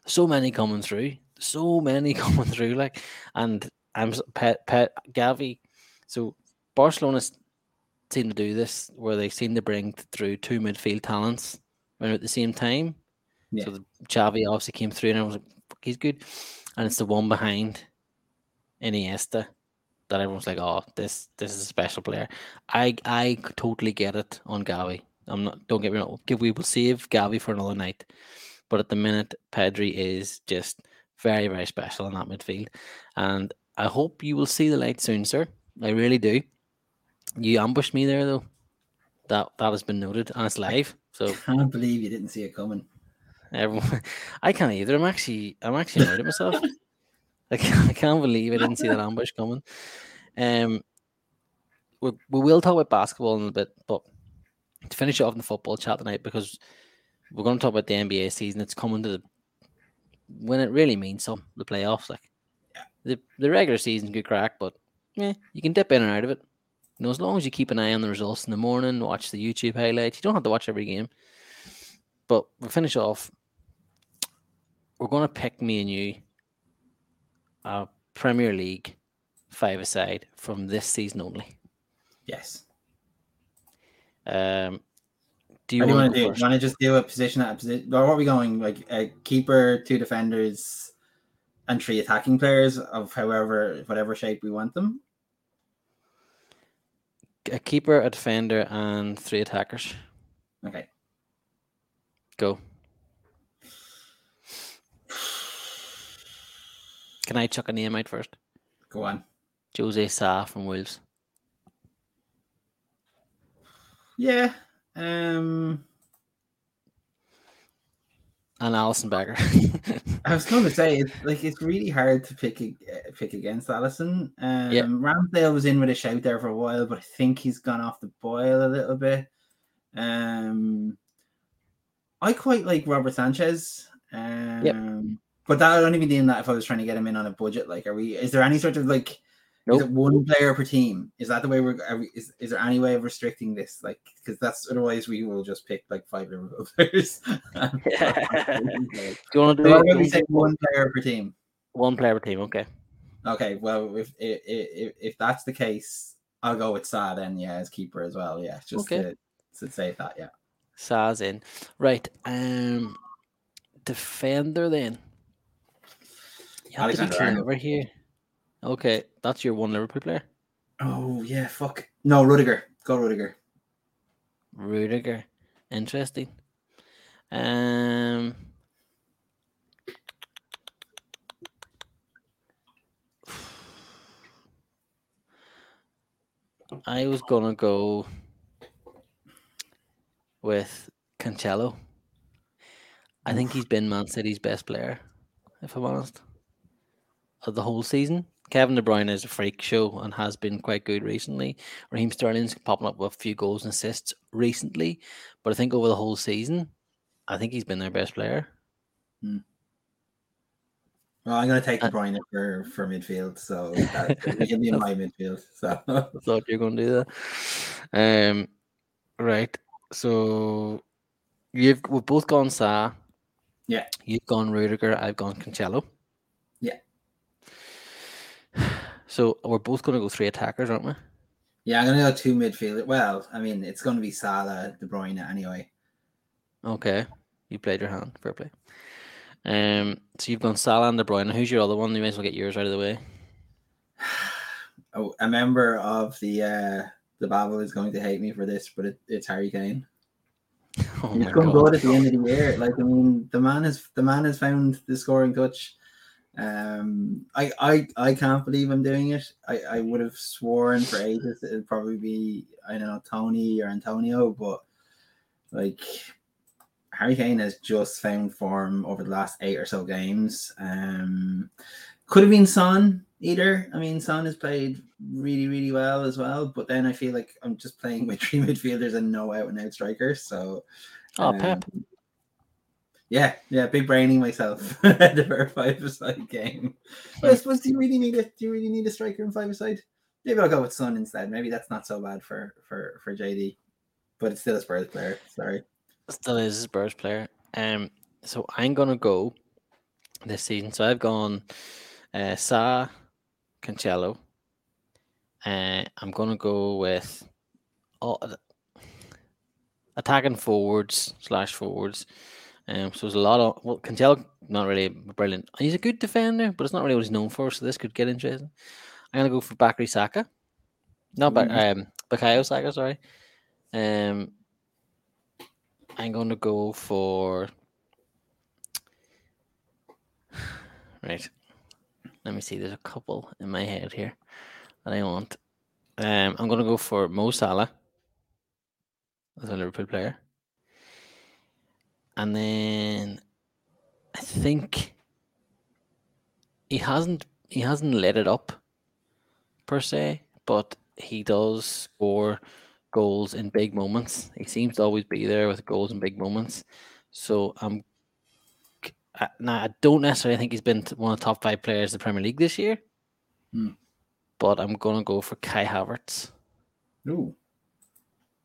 So many coming through, so many [laughs] coming through, like and I'm Pet Pet Gavi. So Barcelona seem to do this where they seem to bring through two midfield talents at the same time. Yeah. So the Xavi obviously came through, and I was like, he's good, and it's the one behind Iniesta that everyone's like, oh, this this is a special player. I I totally get it on Gavi. I'm not. Don't get me wrong. We will save Gavi for another night, but at the minute, Pedri is just very very special in that midfield, and I hope you will see the light soon, sir. I really do. You ambushed me there, though. That that has been noted, and it's live. So [laughs] I can't believe you didn't see it coming. Everyone, [laughs] I can't either. I'm actually, I'm actually annoyed at myself. [laughs] I can't, I can't believe I didn't see that ambush coming. Um, we we will talk about basketball in a bit, but to finish it off in the football chat tonight, because we're going to talk about the NBA season. It's coming to the when it really means so the playoffs. Like the the regular season good crack, but yeah, you can dip in and out of it. You know, as long as you keep an eye on the results in the morning, watch the YouTube highlights. You don't have to watch every game. But we'll finish off. We're going to pick me and you a Premier League five aside from this season only. Yes. Um, do you, want, want to do? Want to just do a position at a position? Or what are we going? Like a keeper, two defenders, and three attacking players of however whatever shape we want them. A keeper, a defender, and three attackers. Okay. Go. Can I chuck a name out first? Go on. Jose Sa from Wolves. Yeah. Um and Alisson Becker. [laughs] I was going to say it's [laughs] like it's really hard to pick pick against Alisson. Um, yep. Ramsdale was in with a shout there for a while, but I think he's gone off the boil a little bit. Um, I quite like Robert Sanchez. Um, yep. but that would only be doing that if I was trying to get him in on a budget. Like, are we? Is there any sort of like Nope. Is it one player per team? Is that the way we're? We, is is there any way of restricting this? Like, because that's otherwise we will just pick like five Liverpool [laughs] players. yeah. [laughs] do you want to do? So we say one player per team. One player per team. Okay. Okay. Well, if if if, if that's the case, I'll go with Sa then. Yeah, as keeper as well. Yeah, just okay. to, to say that. Yeah. Sa's in. Right. Um, defender then. You have Alexander to be clever here. Okay, that's your one Liverpool player. Oh yeah, fuck. No, Rudiger. Go Rudiger. Rudiger. Interesting. Um I was gonna go with Cancelo. I think he's been Man City's best player, if I'm honest, of the whole season. Kevin De Bruyne is a freak show and has been quite good recently. Raheem Sterling's popping up with a few goals and assists recently, but I think over the whole season, I think he's been their best player. Hmm. Well, I'm going to take De Uh, Bruyne for for midfield, so [laughs] that, he can be in my midfield. So [laughs] I thought you were going to do that. Um, right. So you've we've both gone Sa. Yeah. You've gone Rudiger. I've gone Cancelo. Yeah. So we're both going to go three attackers, aren't we? yeah, I'm going to go two midfielders. Well, I mean, it's going to be Salah, De Bruyne anyway. Okay. You played your hand. Fair play. Um. So you've gone Salah and De Bruyne. Who's your other one? You might as well get yours out of the way. [sighs] Oh, a member of the uh the Babble is going to hate me for this, but it, it's Harry Kane. [laughs] Oh He's god. good at the end of the year. Like I mean, the man has the man has found the scoring touch. Um, I I I can't believe I'm doing it. I I would have sworn for ages it'd probably be I don't know Toney or Antonio, but like Harry Kane has just found form over the last eight or so games. Um, could have been Son either. I mean, Son has played really, really well as well. But then I feel like I'm just playing [laughs] with three midfielders and no out and out strikers. So, Oh, um, Pep. Yeah, yeah, big braining myself [laughs] for a five-a-side game. But I suppose do you really need it? Do you really need a striker in five-a-side? Maybe I'll go with Son instead. Maybe that's not so bad for for for JD, but it's still a Spurs player. Sorry. Still is a Spurs player. Um. So I'm gonna go this season. So I've gone uh, Sa, Cancelo. Uh, I'm gonna go with all attacking forwards slash forwards. Um, so there's a lot of well, Cancelo not really brilliant. He's a good defender, but it's not really what he's known for. So this could get interesting. I'm gonna go for Bakary Saka, not Bak Mhm. um Bakayo Saka. Sorry. Um, I'm gonna go for [sighs] right. Let me see. There's a couple in my head here that I want. Um, I'm gonna go for Mo Salah as a Liverpool player, and then I think he hasn't he hasn't let it up per se, but he does score goals in big moments. He seems to always be there with goals in big moments. So I'm I- now I don't necessarily think he's been one of the top five players in the Premier League this year, Hmm. but I'm gonna go for Kai Havertz. No,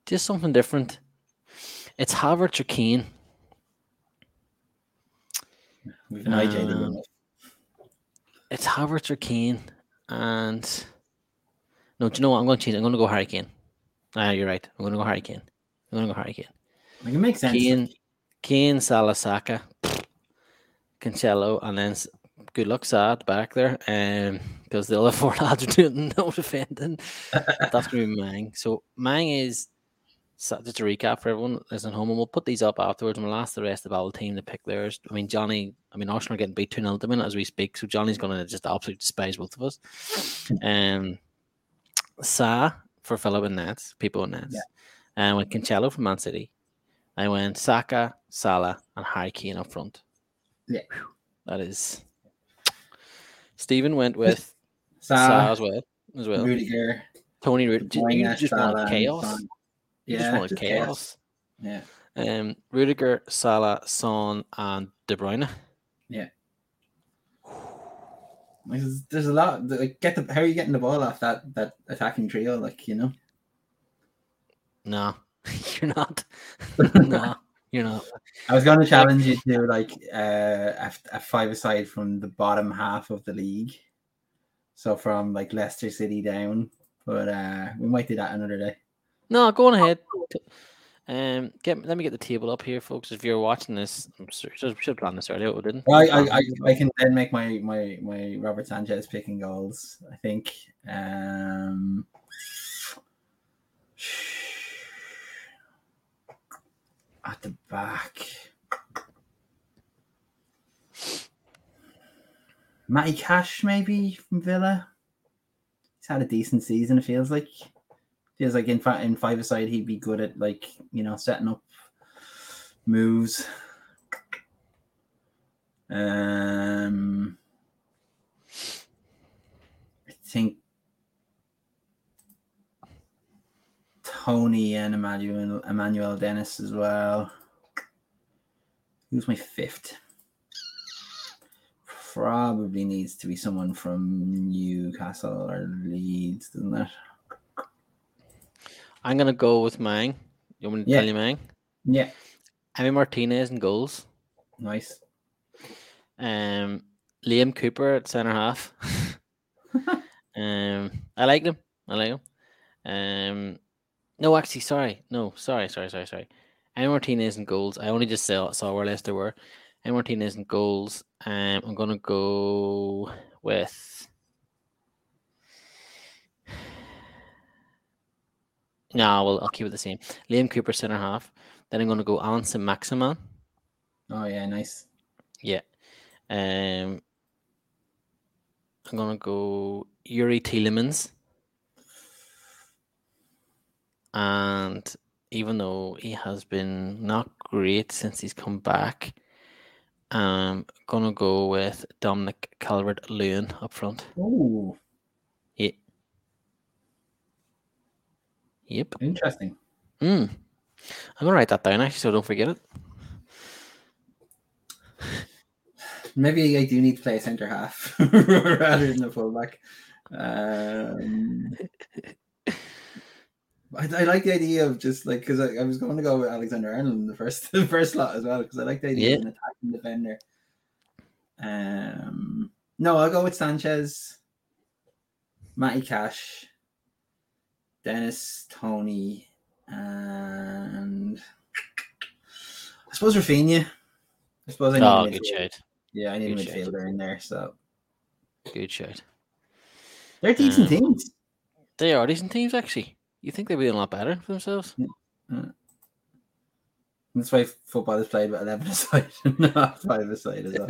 Just something different. It's Havertz or Keane. We've an in Um, it. It's Havertz or Keane, and no, do you know what? I'm going to change. I'm going to go Harry Kane. Ah, you're right. I'm going to go Harry Kane. I'm going to go Harry Kane. Like it makes sense. Kane, Kane, Salah, Saka, [sniffs] Cancelo, and then good luck, Sad back there, um, because the other [laughs] four lads are doing [laughs] no defending. [laughs] That's going to be Mang. So Mang is so just to recap for everyone that's at home, and we'll put these up afterwards, and we'll ask the rest of our team to pick theirs. I mean, Johnny. I mean, Arsenal are getting beat two 0 at the minute as we speak, so Johnny's going to just absolutely despise both of us. Um, Sa for Philip and Nets, people in Nets, Yeah. and with Cancelo from Man City. I went Saka, Salah, and Harry Kane up front. Yeah. Whew, that is. Stephen went with Sa Salah, as well. As well. Rudiger, Tony Rudiger. You just and chaos. You just wanted chaos. Yeah. Um, Rudiger, Salah, Son, and De Bruyne. Like, There's, there's a lot. Like, get the how are you getting the ball off that that attacking trio? Like you know. No, [laughs] you're not. [laughs] no, you're not. I was going to challenge you to like uh, a, a five aside from the bottom half of the league. So from like Leicester City down, but uh, we might do that another day. No, go on ahead. Um, get let me get the table up here, folks. If you're watching this, I'm sorry, should should have planned this earlier, but we didn't. I, I, I, I can then make my my my Robert Sanchez picking goals. I think. Um, at the back, Matty Cash maybe from Villa. He's had a decent season. It feels like. Feels like in in five aside he'd be good at like you know setting up moves. Um, I think Toney and Emmanuel Emmanuel Dennis as well. Who's my fifth? probably needs to be someone from Newcastle or Leeds, doesn't it? I'm gonna go with Mang. You want me to Yeah. tell you Mang? Yeah, Emi Martinez and goals. nice. Um, Liam Cooper at centre half. [laughs] um, I like him. I like him. Um, no, actually, sorry, no, sorry, sorry, sorry, sorry. Emi Martinez and goals. I only just saw, saw where Leicester were. Emi Martinez and goals. Um, I'm gonna go with. No, well, I'll keep it the same. Liam Cooper centre half. Then I'm gonna go Alan St Maximin. Oh yeah, nice. Yeah. Um, I'm gonna go Youri Tielemans. And even though he has been not great since he's come back, I'm gonna go with Dominic Calvert Lewin up front. Oh, Yep. interesting. Mm. I'm gonna write that down actually, so don't forget it. Maybe I do need to play centre half [laughs] rather than a fullback. Um, I, I like the idea of just like because I, I was going to go with Alexander Arnold in the first [laughs] the first slot as well because I like the idea of an attacking defender. Um, no, I'll go with Sanchez, Matty Cash, Dennis, Toney, and I suppose Rafinha. I suppose I need Oh, a good midfielder. shout. Yeah, I need a Good shout. midfielder in there. So Good shout. they're decent Um, teams. They are decent teams actually. You think they'd be a lot better for themselves? That's why football is played with eleven aside, [laughs] not five aside as well.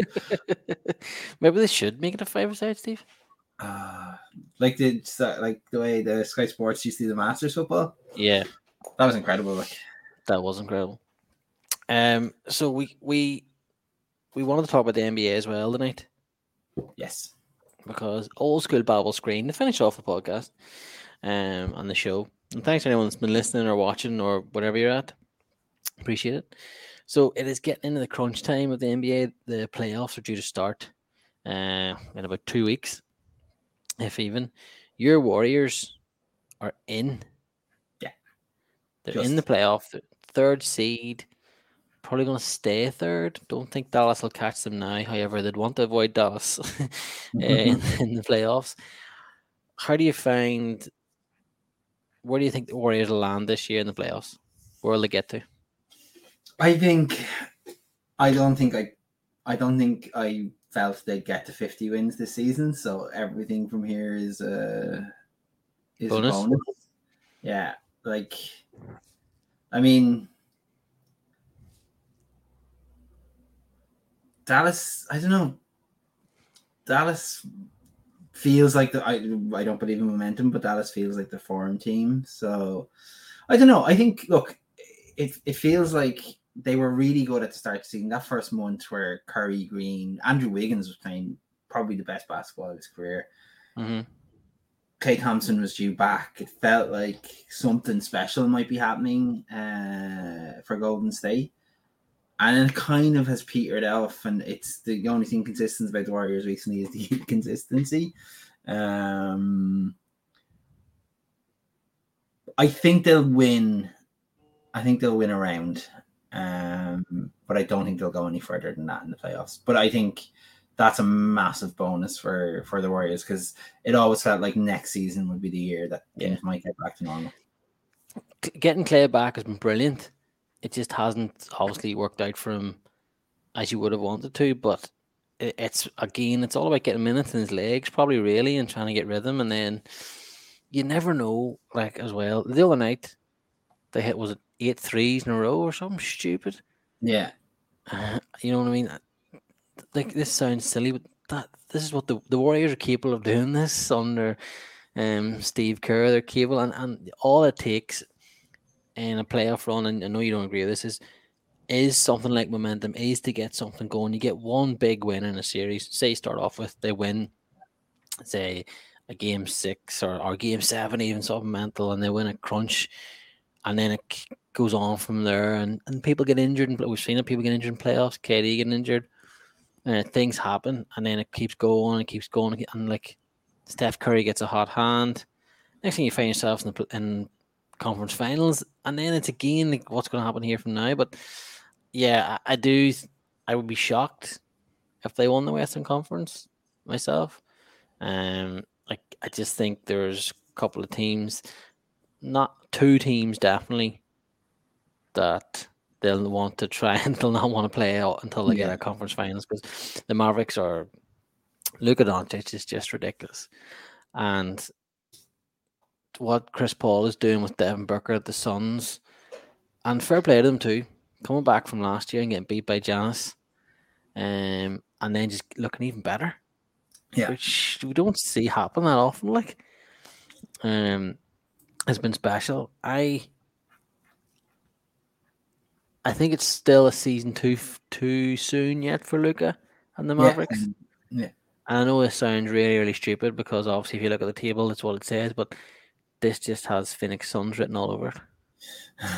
[laughs] Maybe they should make it a five side, Steve. Uh, like the like the way the Sky Sports used to do the Masters football. Yeah, That was incredible. Like that was incredible. Um, so we we we wanted to talk about the NBA as well tonight yes, because old school Babble screen to finish off the podcast, um, on the show. And thanks to anyone that's been listening or watching or whatever you're at. Appreciate it. So it is getting into the crunch time of the NBA. The playoffs are due to start uh, in about two weeks, if even. Your Warriors are in. Yeah. They're in the playoff, th- third seed. Probably going to stay third. Don't think Dallas will catch them now. However, they'd want to avoid Dallas [laughs] [laughs] in, in the playoffs. How do you find? Where do you think the Warriors will land this year in the playoffs? Where will they get to? I think I don't think I I don't think I felt they'd get to fifty wins this season. So everything from here is uh is Bonus? a bonus. Yeah, like I mean Dallas. I don't know. Dallas feels like the I I don't believe in momentum, but Dallas feels like the form team. So I don't know. I think look, it it feels like they were really good at the start of the season. That first month where Curry, Green, Andrew Wiggins was playing probably the best basketball of his career. Mm-hmm. Klay Thompson was due back. It felt like something special might be happening uh, for Golden State. And it kind of has petered off, and it's the only thing consistent about the Warriors recently is the [laughs] consistency. Um, I think they'll win. I think they'll win a round, um, but I don't think they'll go any further than that in the playoffs. But I think that's a massive bonus for for the Warriors because it always felt like next season would be the year that things might get back to normal. Getting Klay back has been brilliant. It just hasn't obviously worked out for him as you would have wanted to. But it's again, it's all about getting minutes in his legs, probably really, and trying to get rhythm. And then you never know, like as well. The other night, they hit was it eight threes in a row or something stupid. Yeah, Uh, you know what I mean? Like this sounds silly, but that this is what the, the Warriors are capable of doing. This under um, Steve Kerr, they're capable, and, and all it takes in a playoff run, and I know you don't agree with this, is is something like momentum, is to get something going. You get one big win in a series. Say you start off with they win, say a game six or, or game seven, even something mental, and they win a crunch, and then it goes on from there, and, and people get injured, and we've seen it. People get injured in playoffs. KD getting injured. uh, things happen, and then it keeps going, it keeps going, and like Steph Curry gets a hot hand. Next thing you find yourself in the in conference finals, and then it's again like what's going to happen here from now. But yeah, I, I do. I would be shocked if they won the Western Conference myself. Um, like I just think there's a couple of teams, not two teams definitely, that they'll want to try [laughs] and they'll not want to play out until they yeah. get a conference finals because the Mavericks are Luka Doncic is just ridiculous, and what Chris Paul is doing with Devin Booker at the Suns, and fair play to them too, coming back from last year and getting beat by Giannis, um, and then just looking even better. Yeah, which we don't see happen that often. Like, um, has been special. I I think it's still a season too too soon yet for Luka and the Mavericks. Yeah. yeah. I know this sounds really, really stupid because obviously if you look at the table, that's what it says, but this just has Phoenix Suns written all over it. [sighs]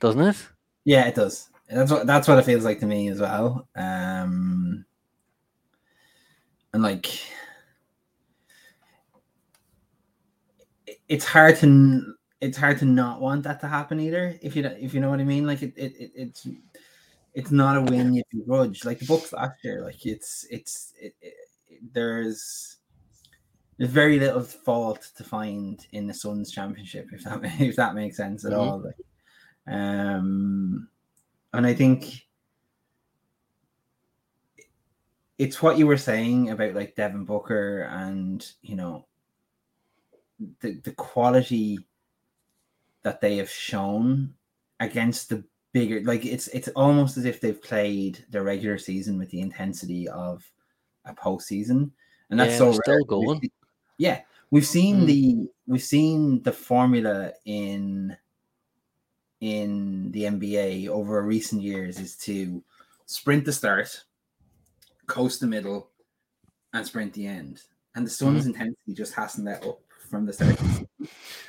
Doesn't it? Yeah, it does. That's what that's what it feels like to me as well. Um and like it's hard to it's hard to not want that to happen either. If you if you know what I mean, like it, it, it it's it's not a win if you begrudge. Like the Bucks last year, like it's it's it, it, there's there's very little fault to find in the Suns championship if that [laughs] if that makes sense at mm-hmm. all. Like, um, and I think it's what you were saying about like Devin Booker and you know the the quality that they have shown against the bigger like it's it's almost as if they've played the regular season with the intensity of a postseason. And that's yeah, so still going. Yeah. We've seen mm. the we've seen the formula in in the NBA over recent years is to sprint the start, coast the middle, and sprint the end. And the Suns' mm intensity just hasn't let up from the start.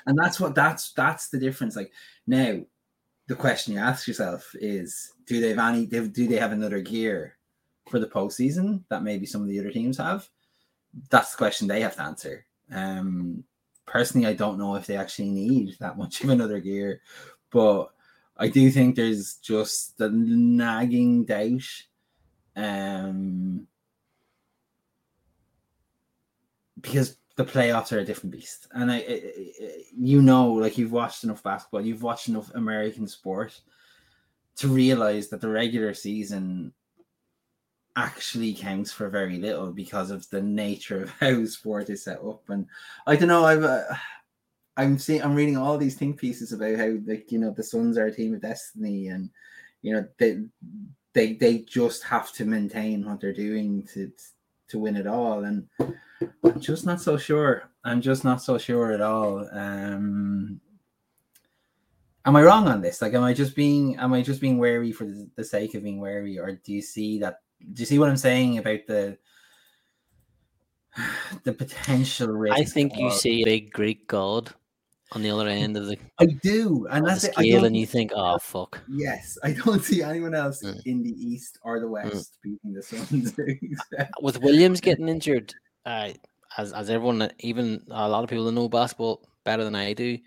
And that's what that's that's the difference. Like now, the question you ask yourself is: Do they have any? Do they have another gear for the postseason that maybe some of the other teams have? That's the question they have to answer. Um, personally, I don't know if they actually need that much of another gear, but I do think there's just the nagging doubt. Um, because the playoffs are a different beast, and I, I, you know, like you've watched enough basketball, you've watched enough American sport to realize that the regular season actually counts for very little because of the nature of [laughs] how sport is set up. And I don't know, I've uh, I'm seeing I'm reading all these think pieces about how like you know the Suns are a team of destiny, and you know they they they just have to maintain what they're doing to to win it all. And I'm just not so sure. I'm just not so sure at all. Um, am I wrong on this? Like, am I just being am I just being wary for the, the sake of being wary, or do you see that do you see what I'm saying about the [sighs] the potential risk? I think you see a big Greek god on the other end of the. I do, and that's it. scale, and you think, "Oh fuck." Yes, I don't see anyone else mm. in the east or the mm. west mm. beating the Suns. [laughs] With Williams getting injured, uh, as as everyone, even a lot of people that know basketball better than I do,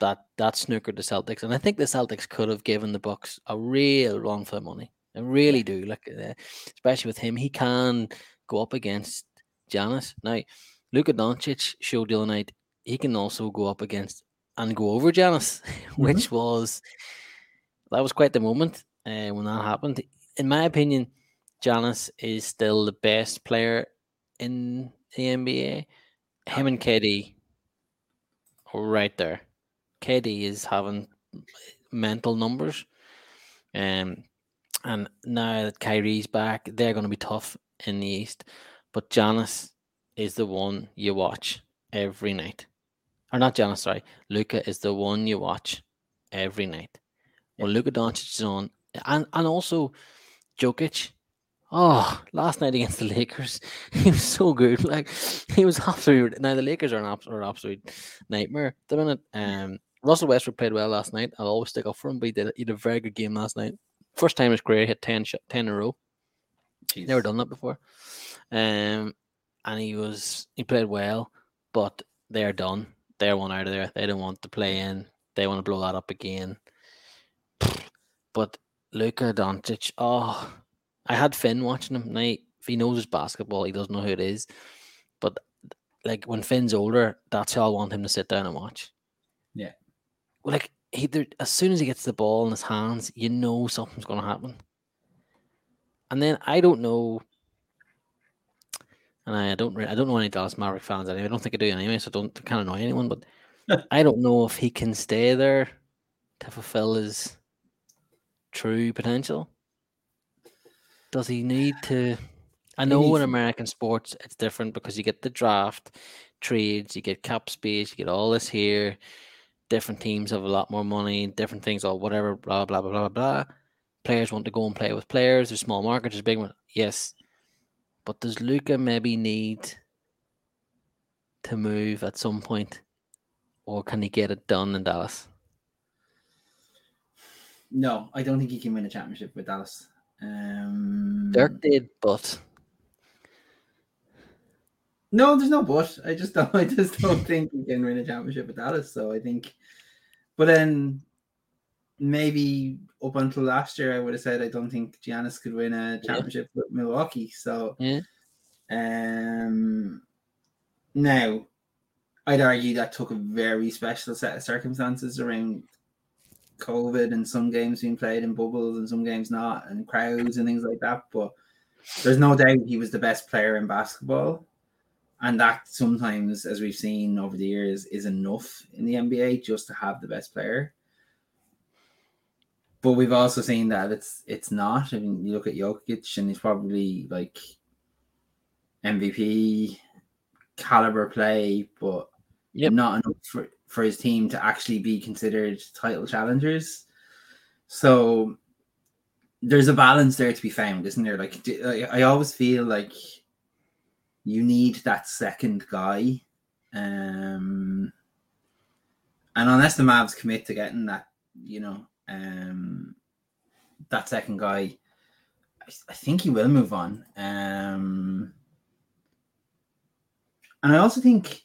that that snookered the Celtics, and I think the Celtics could have given the Bucks a real run for money. I really do. Like, uh, especially with him, he can go up against Giannis. Now, Luka Doncic showed the other night he can also go up against and go over Giannis, [laughs] mm-hmm. which was that was quite the moment uh, when that happened. In my opinion, Giannis is still the best player in the NBA. Him and KD right there. KD is having mental numbers. Um, and now that Kyrie's back, they're going to be tough in the East. But Giannis is the one you watch every night. Or not Giannis, sorry. Luka is the one you watch every night. Well, Luka Doncic is on. And, and also Jokic. Oh, last night against the Lakers, [laughs] he was so good. [laughs] Like he was absolutely. Now the Lakers are an absolute, absolute nightmare. The minute um, Russell Westbrook played well last night, I'll always stick up for him. But he did, he did a very good game last night. First time in his career, hit 10, 10 in a row. Jeez. Never done that before. Um, and he was he played well, but they're done. They're one out of there. They don't want to play in. They want to blow that up again. But Luka Doncic, oh, I had Finn watching him. Now, if he knows his basketball, he doesn't know who it is. But like when Finn's older, that's how I want him to sit down and watch. Yeah. Well, like he, there, as soon as he gets the ball in his hands, you know something's going to happen. And then I don't know, and I don't, I don't know any Dallas Maverick fans anyway. I don't think I do anyway, so I don't kind of annoy anyone. But [laughs] I don't know if he can stay there to fulfill his true potential. Does he need to? I know in American sports it's different because you get the draft, trades, you get cap space, you get all this here. Different teams have a lot more money, different things, or whatever, blah blah blah blah blah. Players want to go and play with players. There's small markets, there's big one. Yes, but does Luka maybe need to move at some point, or can he get it done in Dallas? No, I don't think he can win a championship with Dallas. Um, Dirk did, but No, there's no but. I just don't. [laughs] I just don't [laughs] think he can win a championship with Dallas. So I think, but then maybe up until last year, I would have said I don't think Giannis could win a championship with Milwaukee. So yeah, um, now I'd argue that took a very special set of circumstances around COVID and some games being played in bubbles and some games not, and crowds and things like that. But there's no doubt he was the best player in basketball. And that sometimes, as we've seen over the years, is enough in the NBA just to have the best player. But we've also seen that it's it's not. I mean, you look at Jokic, and he's probably like MVP caliber play, but Yep. not enough for, for his team to actually be considered title challengers. So there's a balance there to be found, isn't there? Like I always feel like you need that second guy. Um and unless the Mavs commit to getting that, you know, um that second guy, I, I think he will move on. Um and I also think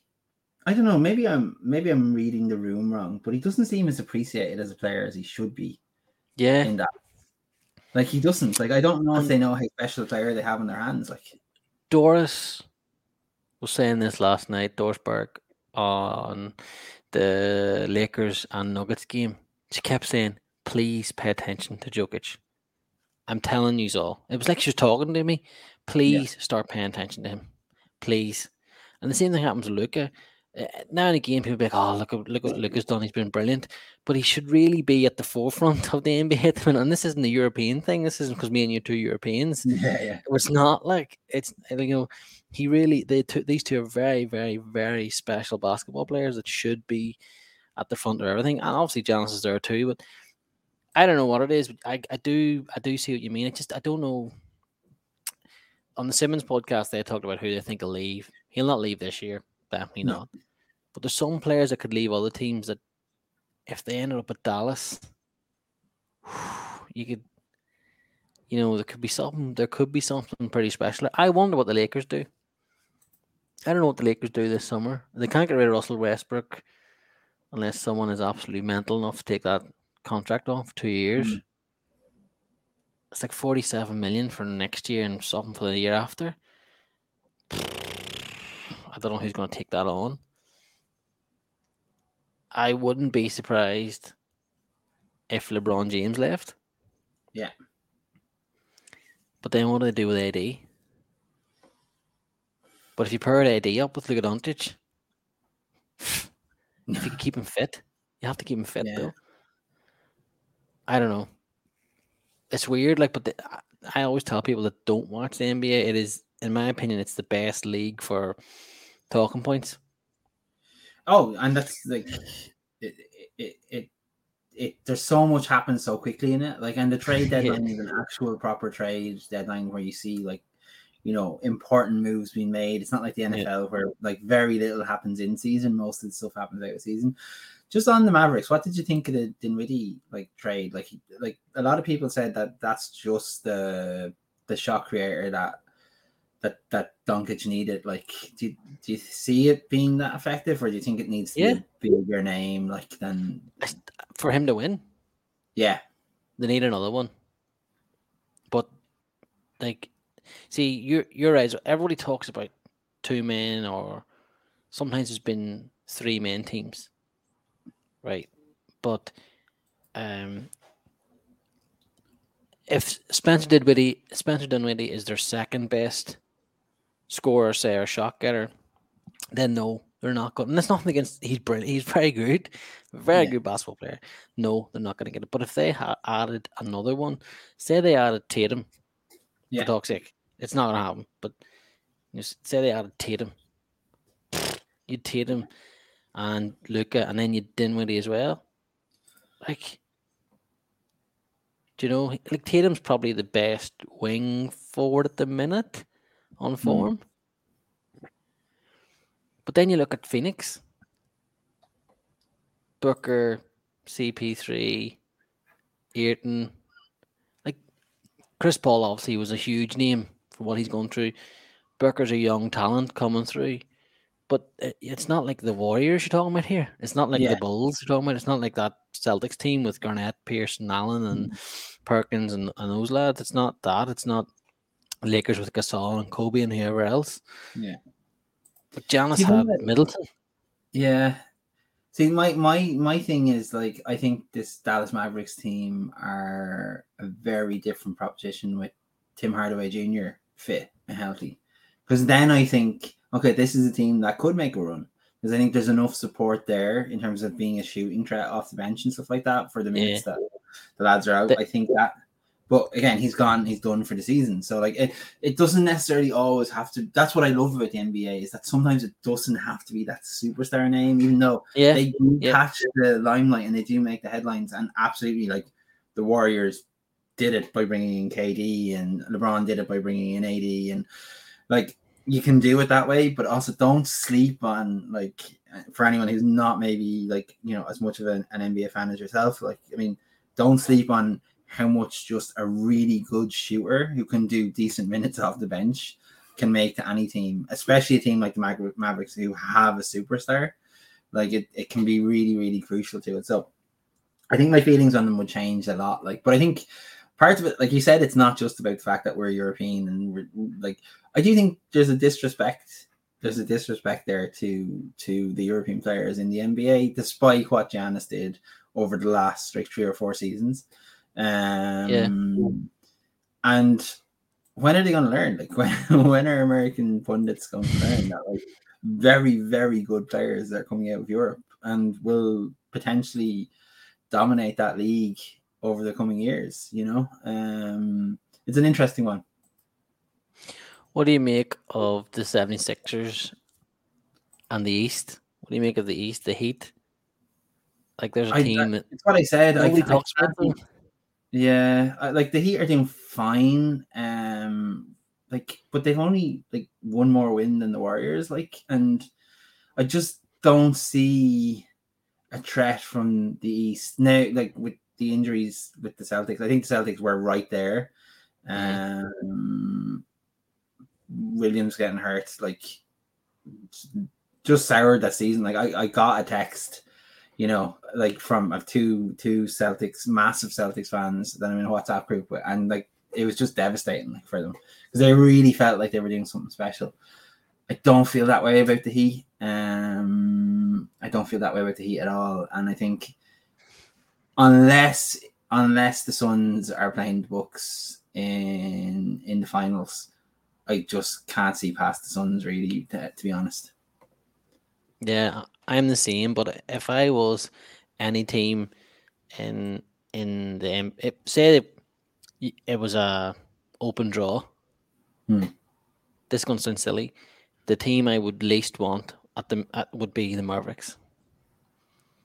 I don't know, maybe I'm maybe I'm reading the room wrong, but he doesn't seem as appreciated as a player as he should be yeah. in that. Like he doesn't. Like I don't know if they know how special a player they have in their hands. Like Doris was saying this last night, Doris Burke, on the Lakers and Nuggets game. She kept saying, please pay attention to Jokic. I'm telling you all. It was like she was talking to me. Please start paying attention to him. Please. And the same thing happens with Luka. Uh, now and again, people be like, oh, look, at- look what Luka's done. He's been brilliant. But he should really be at the forefront of the NBA at the minute. And this isn't a European thing. This isn't because me and you are two Europeans [laughs] yeah, yeah. it's not like it's you know he really they two these two are very very very special basketball players that should be at the front of everything and obviously Giannis is there too but I don't know what it is but I, I do I do see what you mean I just I don't know on the Simmons podcast they talked about who they think will leave he'll not leave this year definitely No. not but there's some players that could leave other teams that if they ended up at Dallas [sighs] you could you know, there could be something. There could be something pretty special. I wonder what the Lakers do. I don't know what the Lakers do this summer. They can't get rid of Russell Westbrook unless someone is absolutely mental enough to take that contract on for two years. Mm. It's like forty-seven million for next year and something for the year after. I don't know who's going to take that on. I wouldn't be surprised if LeBron James left. Yeah. But then what do they do with AD? But if you paired AD up with Luka Doncic, [laughs] if you keep him fit, you have to keep him fit Yeah. though. I don't know. It's weird, like, but the, I- always tell people that don't watch the NBA. It is, in my opinion, it's the best league for talking points. Oh, and that's like it, it, it, it, there's so much happens so quickly in it. Like, and the trade [laughs] Yeah. deadline is an actual proper trade deadline where you see like, you know, important moves being made. It's not like the NFL where like very little happens in season. Most of the stuff happens out of season. Just on the Mavericks, what did you think of the Dinwiddie like trade? Like, he- like a lot of people said that that's just the the shot creator that that that Doncic needed. Like, do you, do you see it being that effective, or do you think it needs to Yeah. be a bigger name like than? For him to win, Yeah, they need another one. But like, see, you're you're right. Everybody talks about two men, or sometimes it's been three man teams, right? But um, if Spencer Dinwiddie, Spencer Dinwiddie is their second best scorer, say, or shot getter, then no, they're not going. And that's nothing against. He's brilliant. He's very good, very Yeah. good basketball player. No, they're not going to get it. But if they had added another one, say they added Tatum, Yeah. for talk's sake, it's not going to happen. But you s- say they added Tatum, you Tatum and Luka, and then you Dinwiddie as well. Like, do you know? Like Tatum's probably the best wing forward at the minute on hmm. form. But then you look at Phoenix, Booker, CP3, Ayton. Like Chris Paul, obviously, was a huge name for what he's going through. Booker's a young talent coming through. But uh, it's not like the Warriors you're talking about here. It's not like Yeah. the Bulls you're talking about. It's not like that Celtics team with Garnett, Pierce, and Allen, and mm-hmm. Perkins, and, and those lads. It's not that. It's not Lakers with Gasol and Kobe and whoever else. Yeah. But Giannis You know had what? Middleton. Yeah. See, my my my thing is like I think this Dallas Mavericks team are a very different proposition with Tim Hardaway Jr. fit and healthy. Because then I think, okay, this is a team that could make a run. Because I think there's enough support there in terms of being a shooting threat off the bench and stuff like that for the minutes that the lads are out. The- I think that but again, he's gone, he's done for the season. So like it, it doesn't necessarily always have to that's what I love about the NBA is that sometimes it doesn't have to be that superstar name, even though Yeah. they do yeah. catch the limelight and they do make the headlines. And absolutely, like the Warriors did it by bringing in KD, and LeBron did it by bringing in AD, and like you can do it that way, but also don't sleep on like for anyone who's not maybe like you know as much of an, an NBA fan as yourself. Like, I mean, don't sleep on how much just a really good shooter who can do decent minutes off the bench can make to any team, especially a team like the Maver- Mavericks who have a superstar like it, it can be really really crucial to it so i think my feelings on them would change a lot like but i think part of it like you said it's not just about the fact that we're european and we're like i do think there's a disrespect there's a disrespect there to to the european players in the nba despite what Giannis did over the last like three or four seasons. Um and when are they going to learn? Like [laughs] when, when are american pundits going to learn that like very, very good players that are coming out of Europe and will potentially dominate that league over the coming years. You know, um, it's an interesting one. What do you make of the 76ers and the East? What do you make of the East, the Heat? Like, there's a I- team that It's what I said. I, nobody I talks can't about. them. Yeah, I, like the Heat are doing fine. Um, like, but they've only like one more win than the Warriors. Like, and I just don't see a threat from the East now. Like with the injuries with the Celtics, I think the Celtics were right there. Um, Williams getting hurt, like, just soured that season. Like, I, I got a text you know, like from of two two Celtics, massive Celtics fans that I'm in a WhatsApp group with, and like it was just devastating like, for them because they really felt like they were doing something special. I don't feel that way about the Heat. Um, I don't feel that way about the Heat at all, and I think unless unless the Suns are playing the Bucks in in the finals, I just can't see past the Suns really. To, to be honest, Yeah, I'm the same. But if I was any team in in the M- it, say it, it was a open draw, Hmm. this going to sound silly. The team I would least want at the at, would be the Mavericks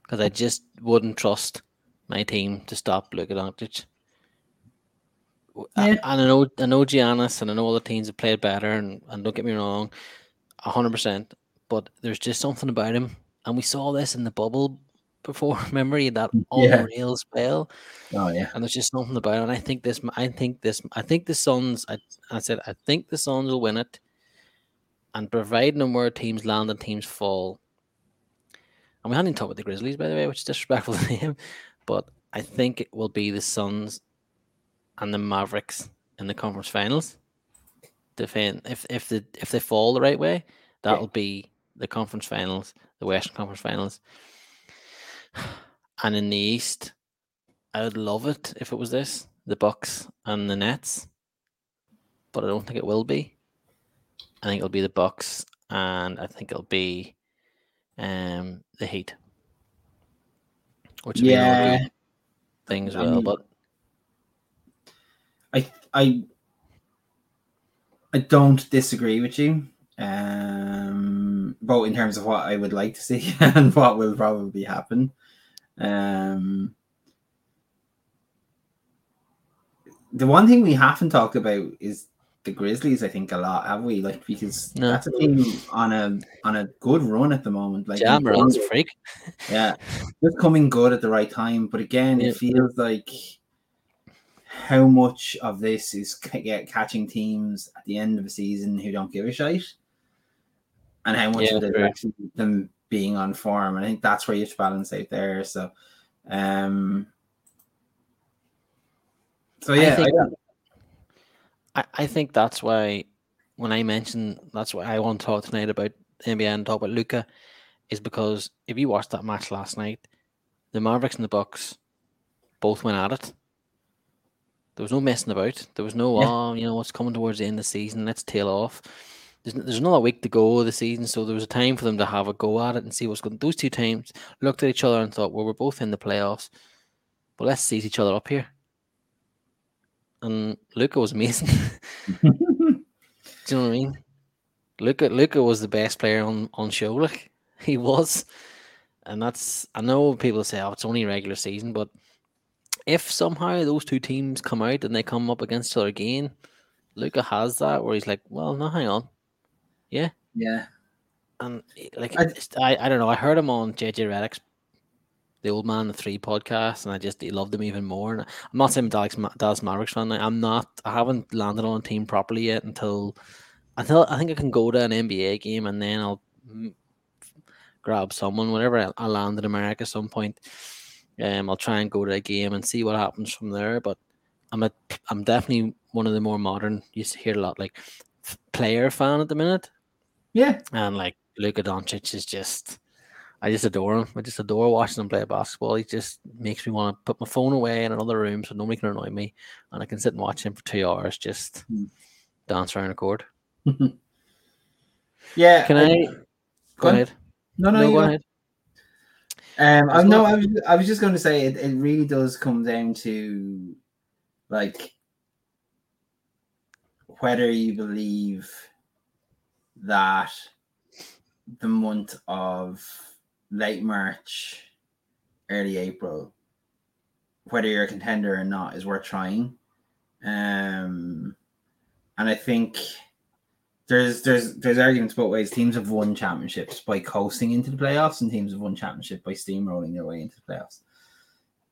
because I just wouldn't trust my team to stop Luka Doncic. Yeah. And I know I know Giannis and I know all the teams have played better and, and don't get me wrong, hundred percent. But there's just something about him, and we saw this in the bubble before. [laughs] Remember, that Yeah. unreal spell, Oh yeah. and there's just something about it. And I think this, I think this, I think the Suns. I, I said, I think the Suns will win it, and providing them where teams land and teams fall. And we hadn't even talked about the Grizzlies, by the way, which is disrespectful [laughs] to him, but I think it will be the Suns and the Mavericks in the conference finals. Defend if if the if they fall the right way, that'll be the conference finals, the Western Conference Finals. [sighs] And in the East, I would love it if it was this, the Bucks and the Nets. But I don't think it will be. I think it'll be the Bucks and I think it'll be um the Heat. Which Yeah. good thing as well. But I I I don't disagree with you. Um, both in terms of what I would like to see [laughs] and what will probably happen. Um, the one thing we haven't talked about is the Grizzlies. I think a lot, have we? Like because No. that's a team on a on a good run at the moment. Like Ja Morant's a freak. [laughs] yeah, just coming good at the right time. But again, Yeah. it feels like how much of this is get catching teams at the end of a season who don't give a shite, and how much Yeah, of it is true. actually them being on form. And I think that's where you have to balance out there. So, um, so yeah, I think- don't- I, I think that's why when I mentioned that's why I want to talk tonight about NBA and talk about Luka is because if you watched that match last night, the Mavericks and the Bucks both went at it. There was no messing about. There was no, Yeah. oh, you know, what's coming towards the end of the season. Let's tail off. There's, there's another week to go of the season, so there was a time for them to have a go at it and see what's going. Those two teams looked at each other and thought, well, we're both in the playoffs, but let's seize each other up here. And Luka was amazing. [laughs] [laughs] Do you know what I mean? Luka Luka was the best player on on show. Like [laughs] he was, and that's I know people say, "Oh, it's only regular season," but if somehow those two teams come out and they come up against each other again, Luka has that where he's like, "Well, no, hang on," yeah, yeah." and like I- I, I don't know. I heard him on JJ Redick's the old man the three podcast, and I just loved them even more. And I'm not saying Dallas, Dallas Mavericks fan. I'm not. I haven't landed on a team properly yet until until I think I can go to an NBA game, and then I'll grab someone whenever I, I land in America at some point. Um, I'll try and go to a game and see what happens from there. But I'm a I'm definitely one of the more modern. You s- hear a lot like player fan at the minute. yeah. And like Luka Doncic is just, I just adore him. I just adore watching him play basketball. He just makes me want to put my phone away in another room so nobody can annoy me, and I can sit and watch him for two hours just Hmm. dance around a court. [laughs] yeah. Can I? Go on. ahead. No, no, No, go go. ahead. Um, I no, I was, I was just going to say it, it really does come down to like whether you believe that the month of late March, early April, whether you're a contender or not, is worth trying. Um, and I think there's there's there's arguments both ways. Teams have won championships by coasting into the playoffs, and teams have won championship by steamrolling their way into the playoffs.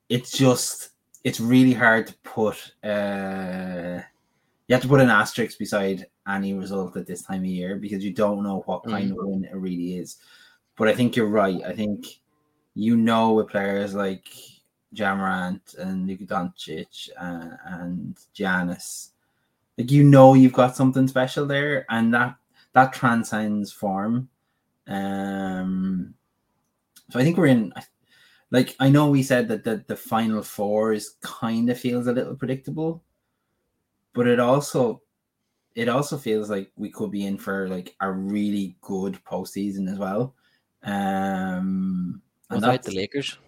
It's just it's really hard to put. Uh, you have to put an asterisk beside any result at this time of year because you don't know what kind of win it really is. But I think you're right. I think you know with players like Ja Morant and Luka Doncic uh, and Giannis, like you know you've got something special there, and that that transcends form. Um, so I think we're in. Like I know we said that the the final four is kind of feels a little predictable, but it also it also feels like we could be in for like a really good postseason as well. Um, and Without the Lakers,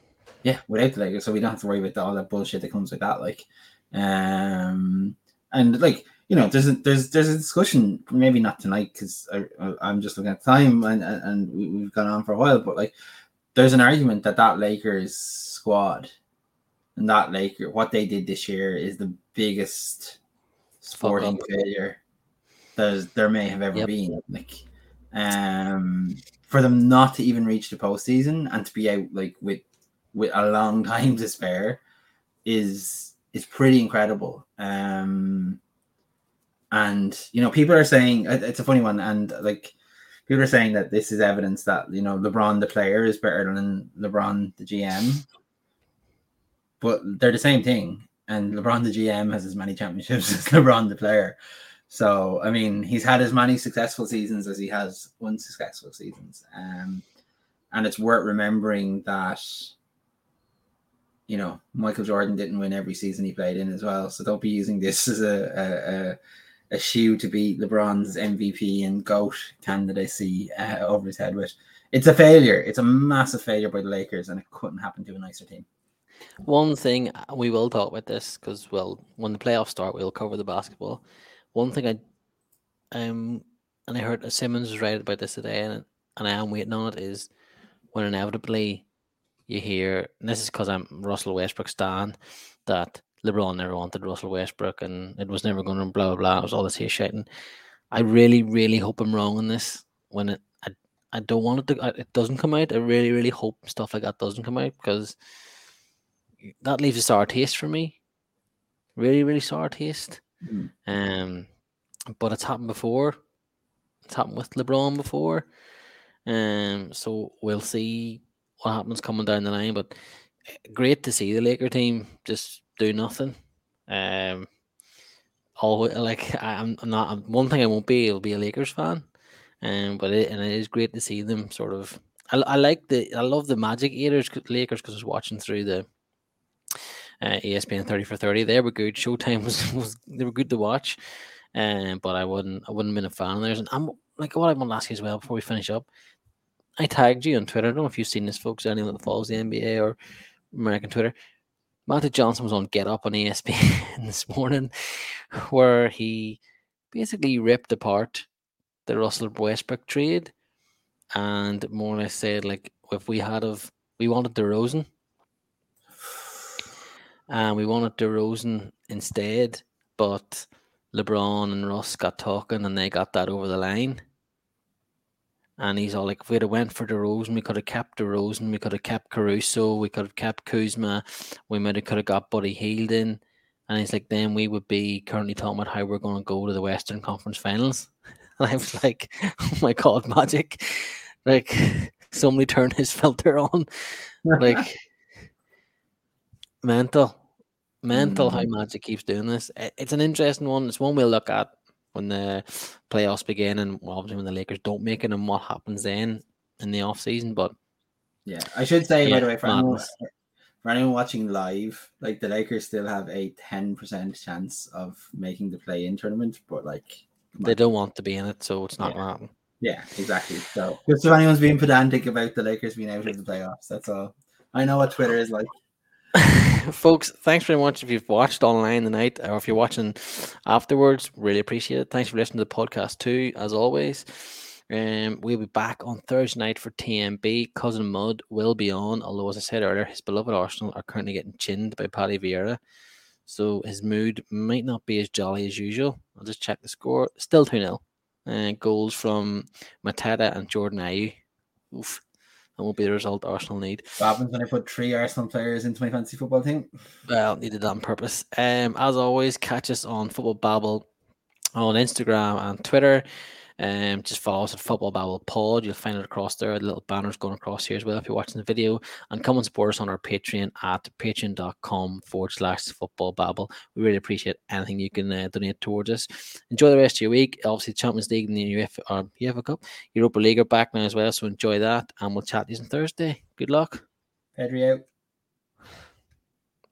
yeah, without the Lakers, so we don't have to worry about all that bullshit that comes with that. Like, um, and like you know, there's a, there's there's a discussion, maybe not tonight because I'm just looking at time and and, we, we've gone on for a while, but like there's an argument that that Lakers squad and that Laker what they did this year is the biggest sporting failure there's there may have ever Yep. been. Like, um, for them not to even reach the postseason and to be out like with with a long [laughs] time to spare is is pretty incredible. Um, and you know, people are saying it's a funny one, and like people are saying that this is evidence that you know LeBron the player is better than LeBron the GM, but they're the same thing. And LeBron the GM has as many championships [laughs] as LeBron the player. So I mean, he's had as many successful seasons as he has unsuccessful seasons. Um, and it's worth remembering that you know Michael Jordan didn't win every season he played in as well. So don't be using this as a a, a, a shoe to beat LeBron's MVP and GOAT candidacy uh, over his head with. It's a failure. It's a massive failure by the Lakers, and it couldn't happen to a nicer team. One thing we will talk about this because, well, when the playoffs start, we'll cover the basketball. One thing I, um, and I heard Simmons was right about this today, and and I am waiting on it is when inevitably you hear, and this is because I'm Russell Westbrook stan, that LeBron never wanted Russell Westbrook and it was never going to blah blah blah. It was all this here shouting. I really, really hope I'm wrong on this. When it, I, I don't want it to, it doesn't come out. I really, really hope stuff like that doesn't come out because that leaves a sour taste for me. Really, really sour taste. Mm. Um, but it's happened before. It's happened with LeBron before. Um, so we'll see what happens coming down the line. But eh, great to see the Laker team just do nothing. Um, all like I'm, not. One thing I won't be. I'll be a Lakers fan. Um, but it and it is great to see them sort of. I, I like the I love the Magic Eaters Lakers because I was watching through the uh, ESPN 30 for 30. They were good. Showtime [laughs] was, was they were good to watch. Um, but I wouldn't I wouldn't have been a fan of theirs. And I'm like what I want to ask you as well before we finish up. I tagged you on Twitter. I don't know if you've seen this, folks. Anyone that follows the NBA or American Twitter. Magic Johnson was on Get Up on ESPN [laughs] this morning, where he basically ripped apart the Russell Westbrook trade, and more or less said like if we had of we wanted the DeRozan, and we wanted DeRozan instead, but LeBron and Russ got talking and they got that over the line. And he's all like, if we'd have went for DeRozan, we could have kept DeRozan, we could have kept Caruso, we could have kept Kuzma, we might have could have got Buddy Hield in. And he's like, then we would be currently talking about how we're going to go to the Western Conference Finals. [laughs] And I was like, oh my God, [laughs] magic. Like, [laughs] somebody turned his filter on. Like, mental, mental. Mm-hmm. How Magic keeps doing this. It's an interesting one. It's one we'll look at when the playoffs begin, and obviously when the Lakers don't make it, and what happens then in the off season. But yeah, I should say yeah, by the way, for anyone, for anyone watching live, like the Lakers still have a ten percent chance of making the play-in tournament, but like they don't want to be in it, so it's not yeah. going to happen. Yeah, exactly. So just if anyone's being pedantic about the Lakers being out of the playoffs, that's all. I know what Twitter is like. [laughs] folks, thanks very much if you've watched online tonight or if you're watching afterwards. Really appreciate it. Thanks for listening to the podcast too, as always. Um, we'll be back on Thursday night for TMB. Cousin Mud will be on, although, as I said earlier, his beloved Arsenal are currently getting chinned by Paddy Vieira. So his mood might not be as jolly as usual. I'll just check the score. Still 2 0. Uh, goals from Mateta and Jordan Ayew. Oof. That won't be the result Arsenal need. What happens when I put three Arsenal players into my fantasy football team? Well, needed that on purpose. Um, as always, catch us on Football Babble on Instagram and Twitter. Um, just follow us at Football Babble Pod. You'll find it across there. The little banners going across here as well if you're watching the video. And come and support us on our Patreon at patreon.com forward slash football babble. We really appreciate anything you can uh, donate towards us. Enjoy the rest of your week. Obviously, Champions League and the UEFA, UEFA Cup, Europa League are back now as well. So enjoy that. And we'll chat to you on Thursday. Good luck. Pedri out.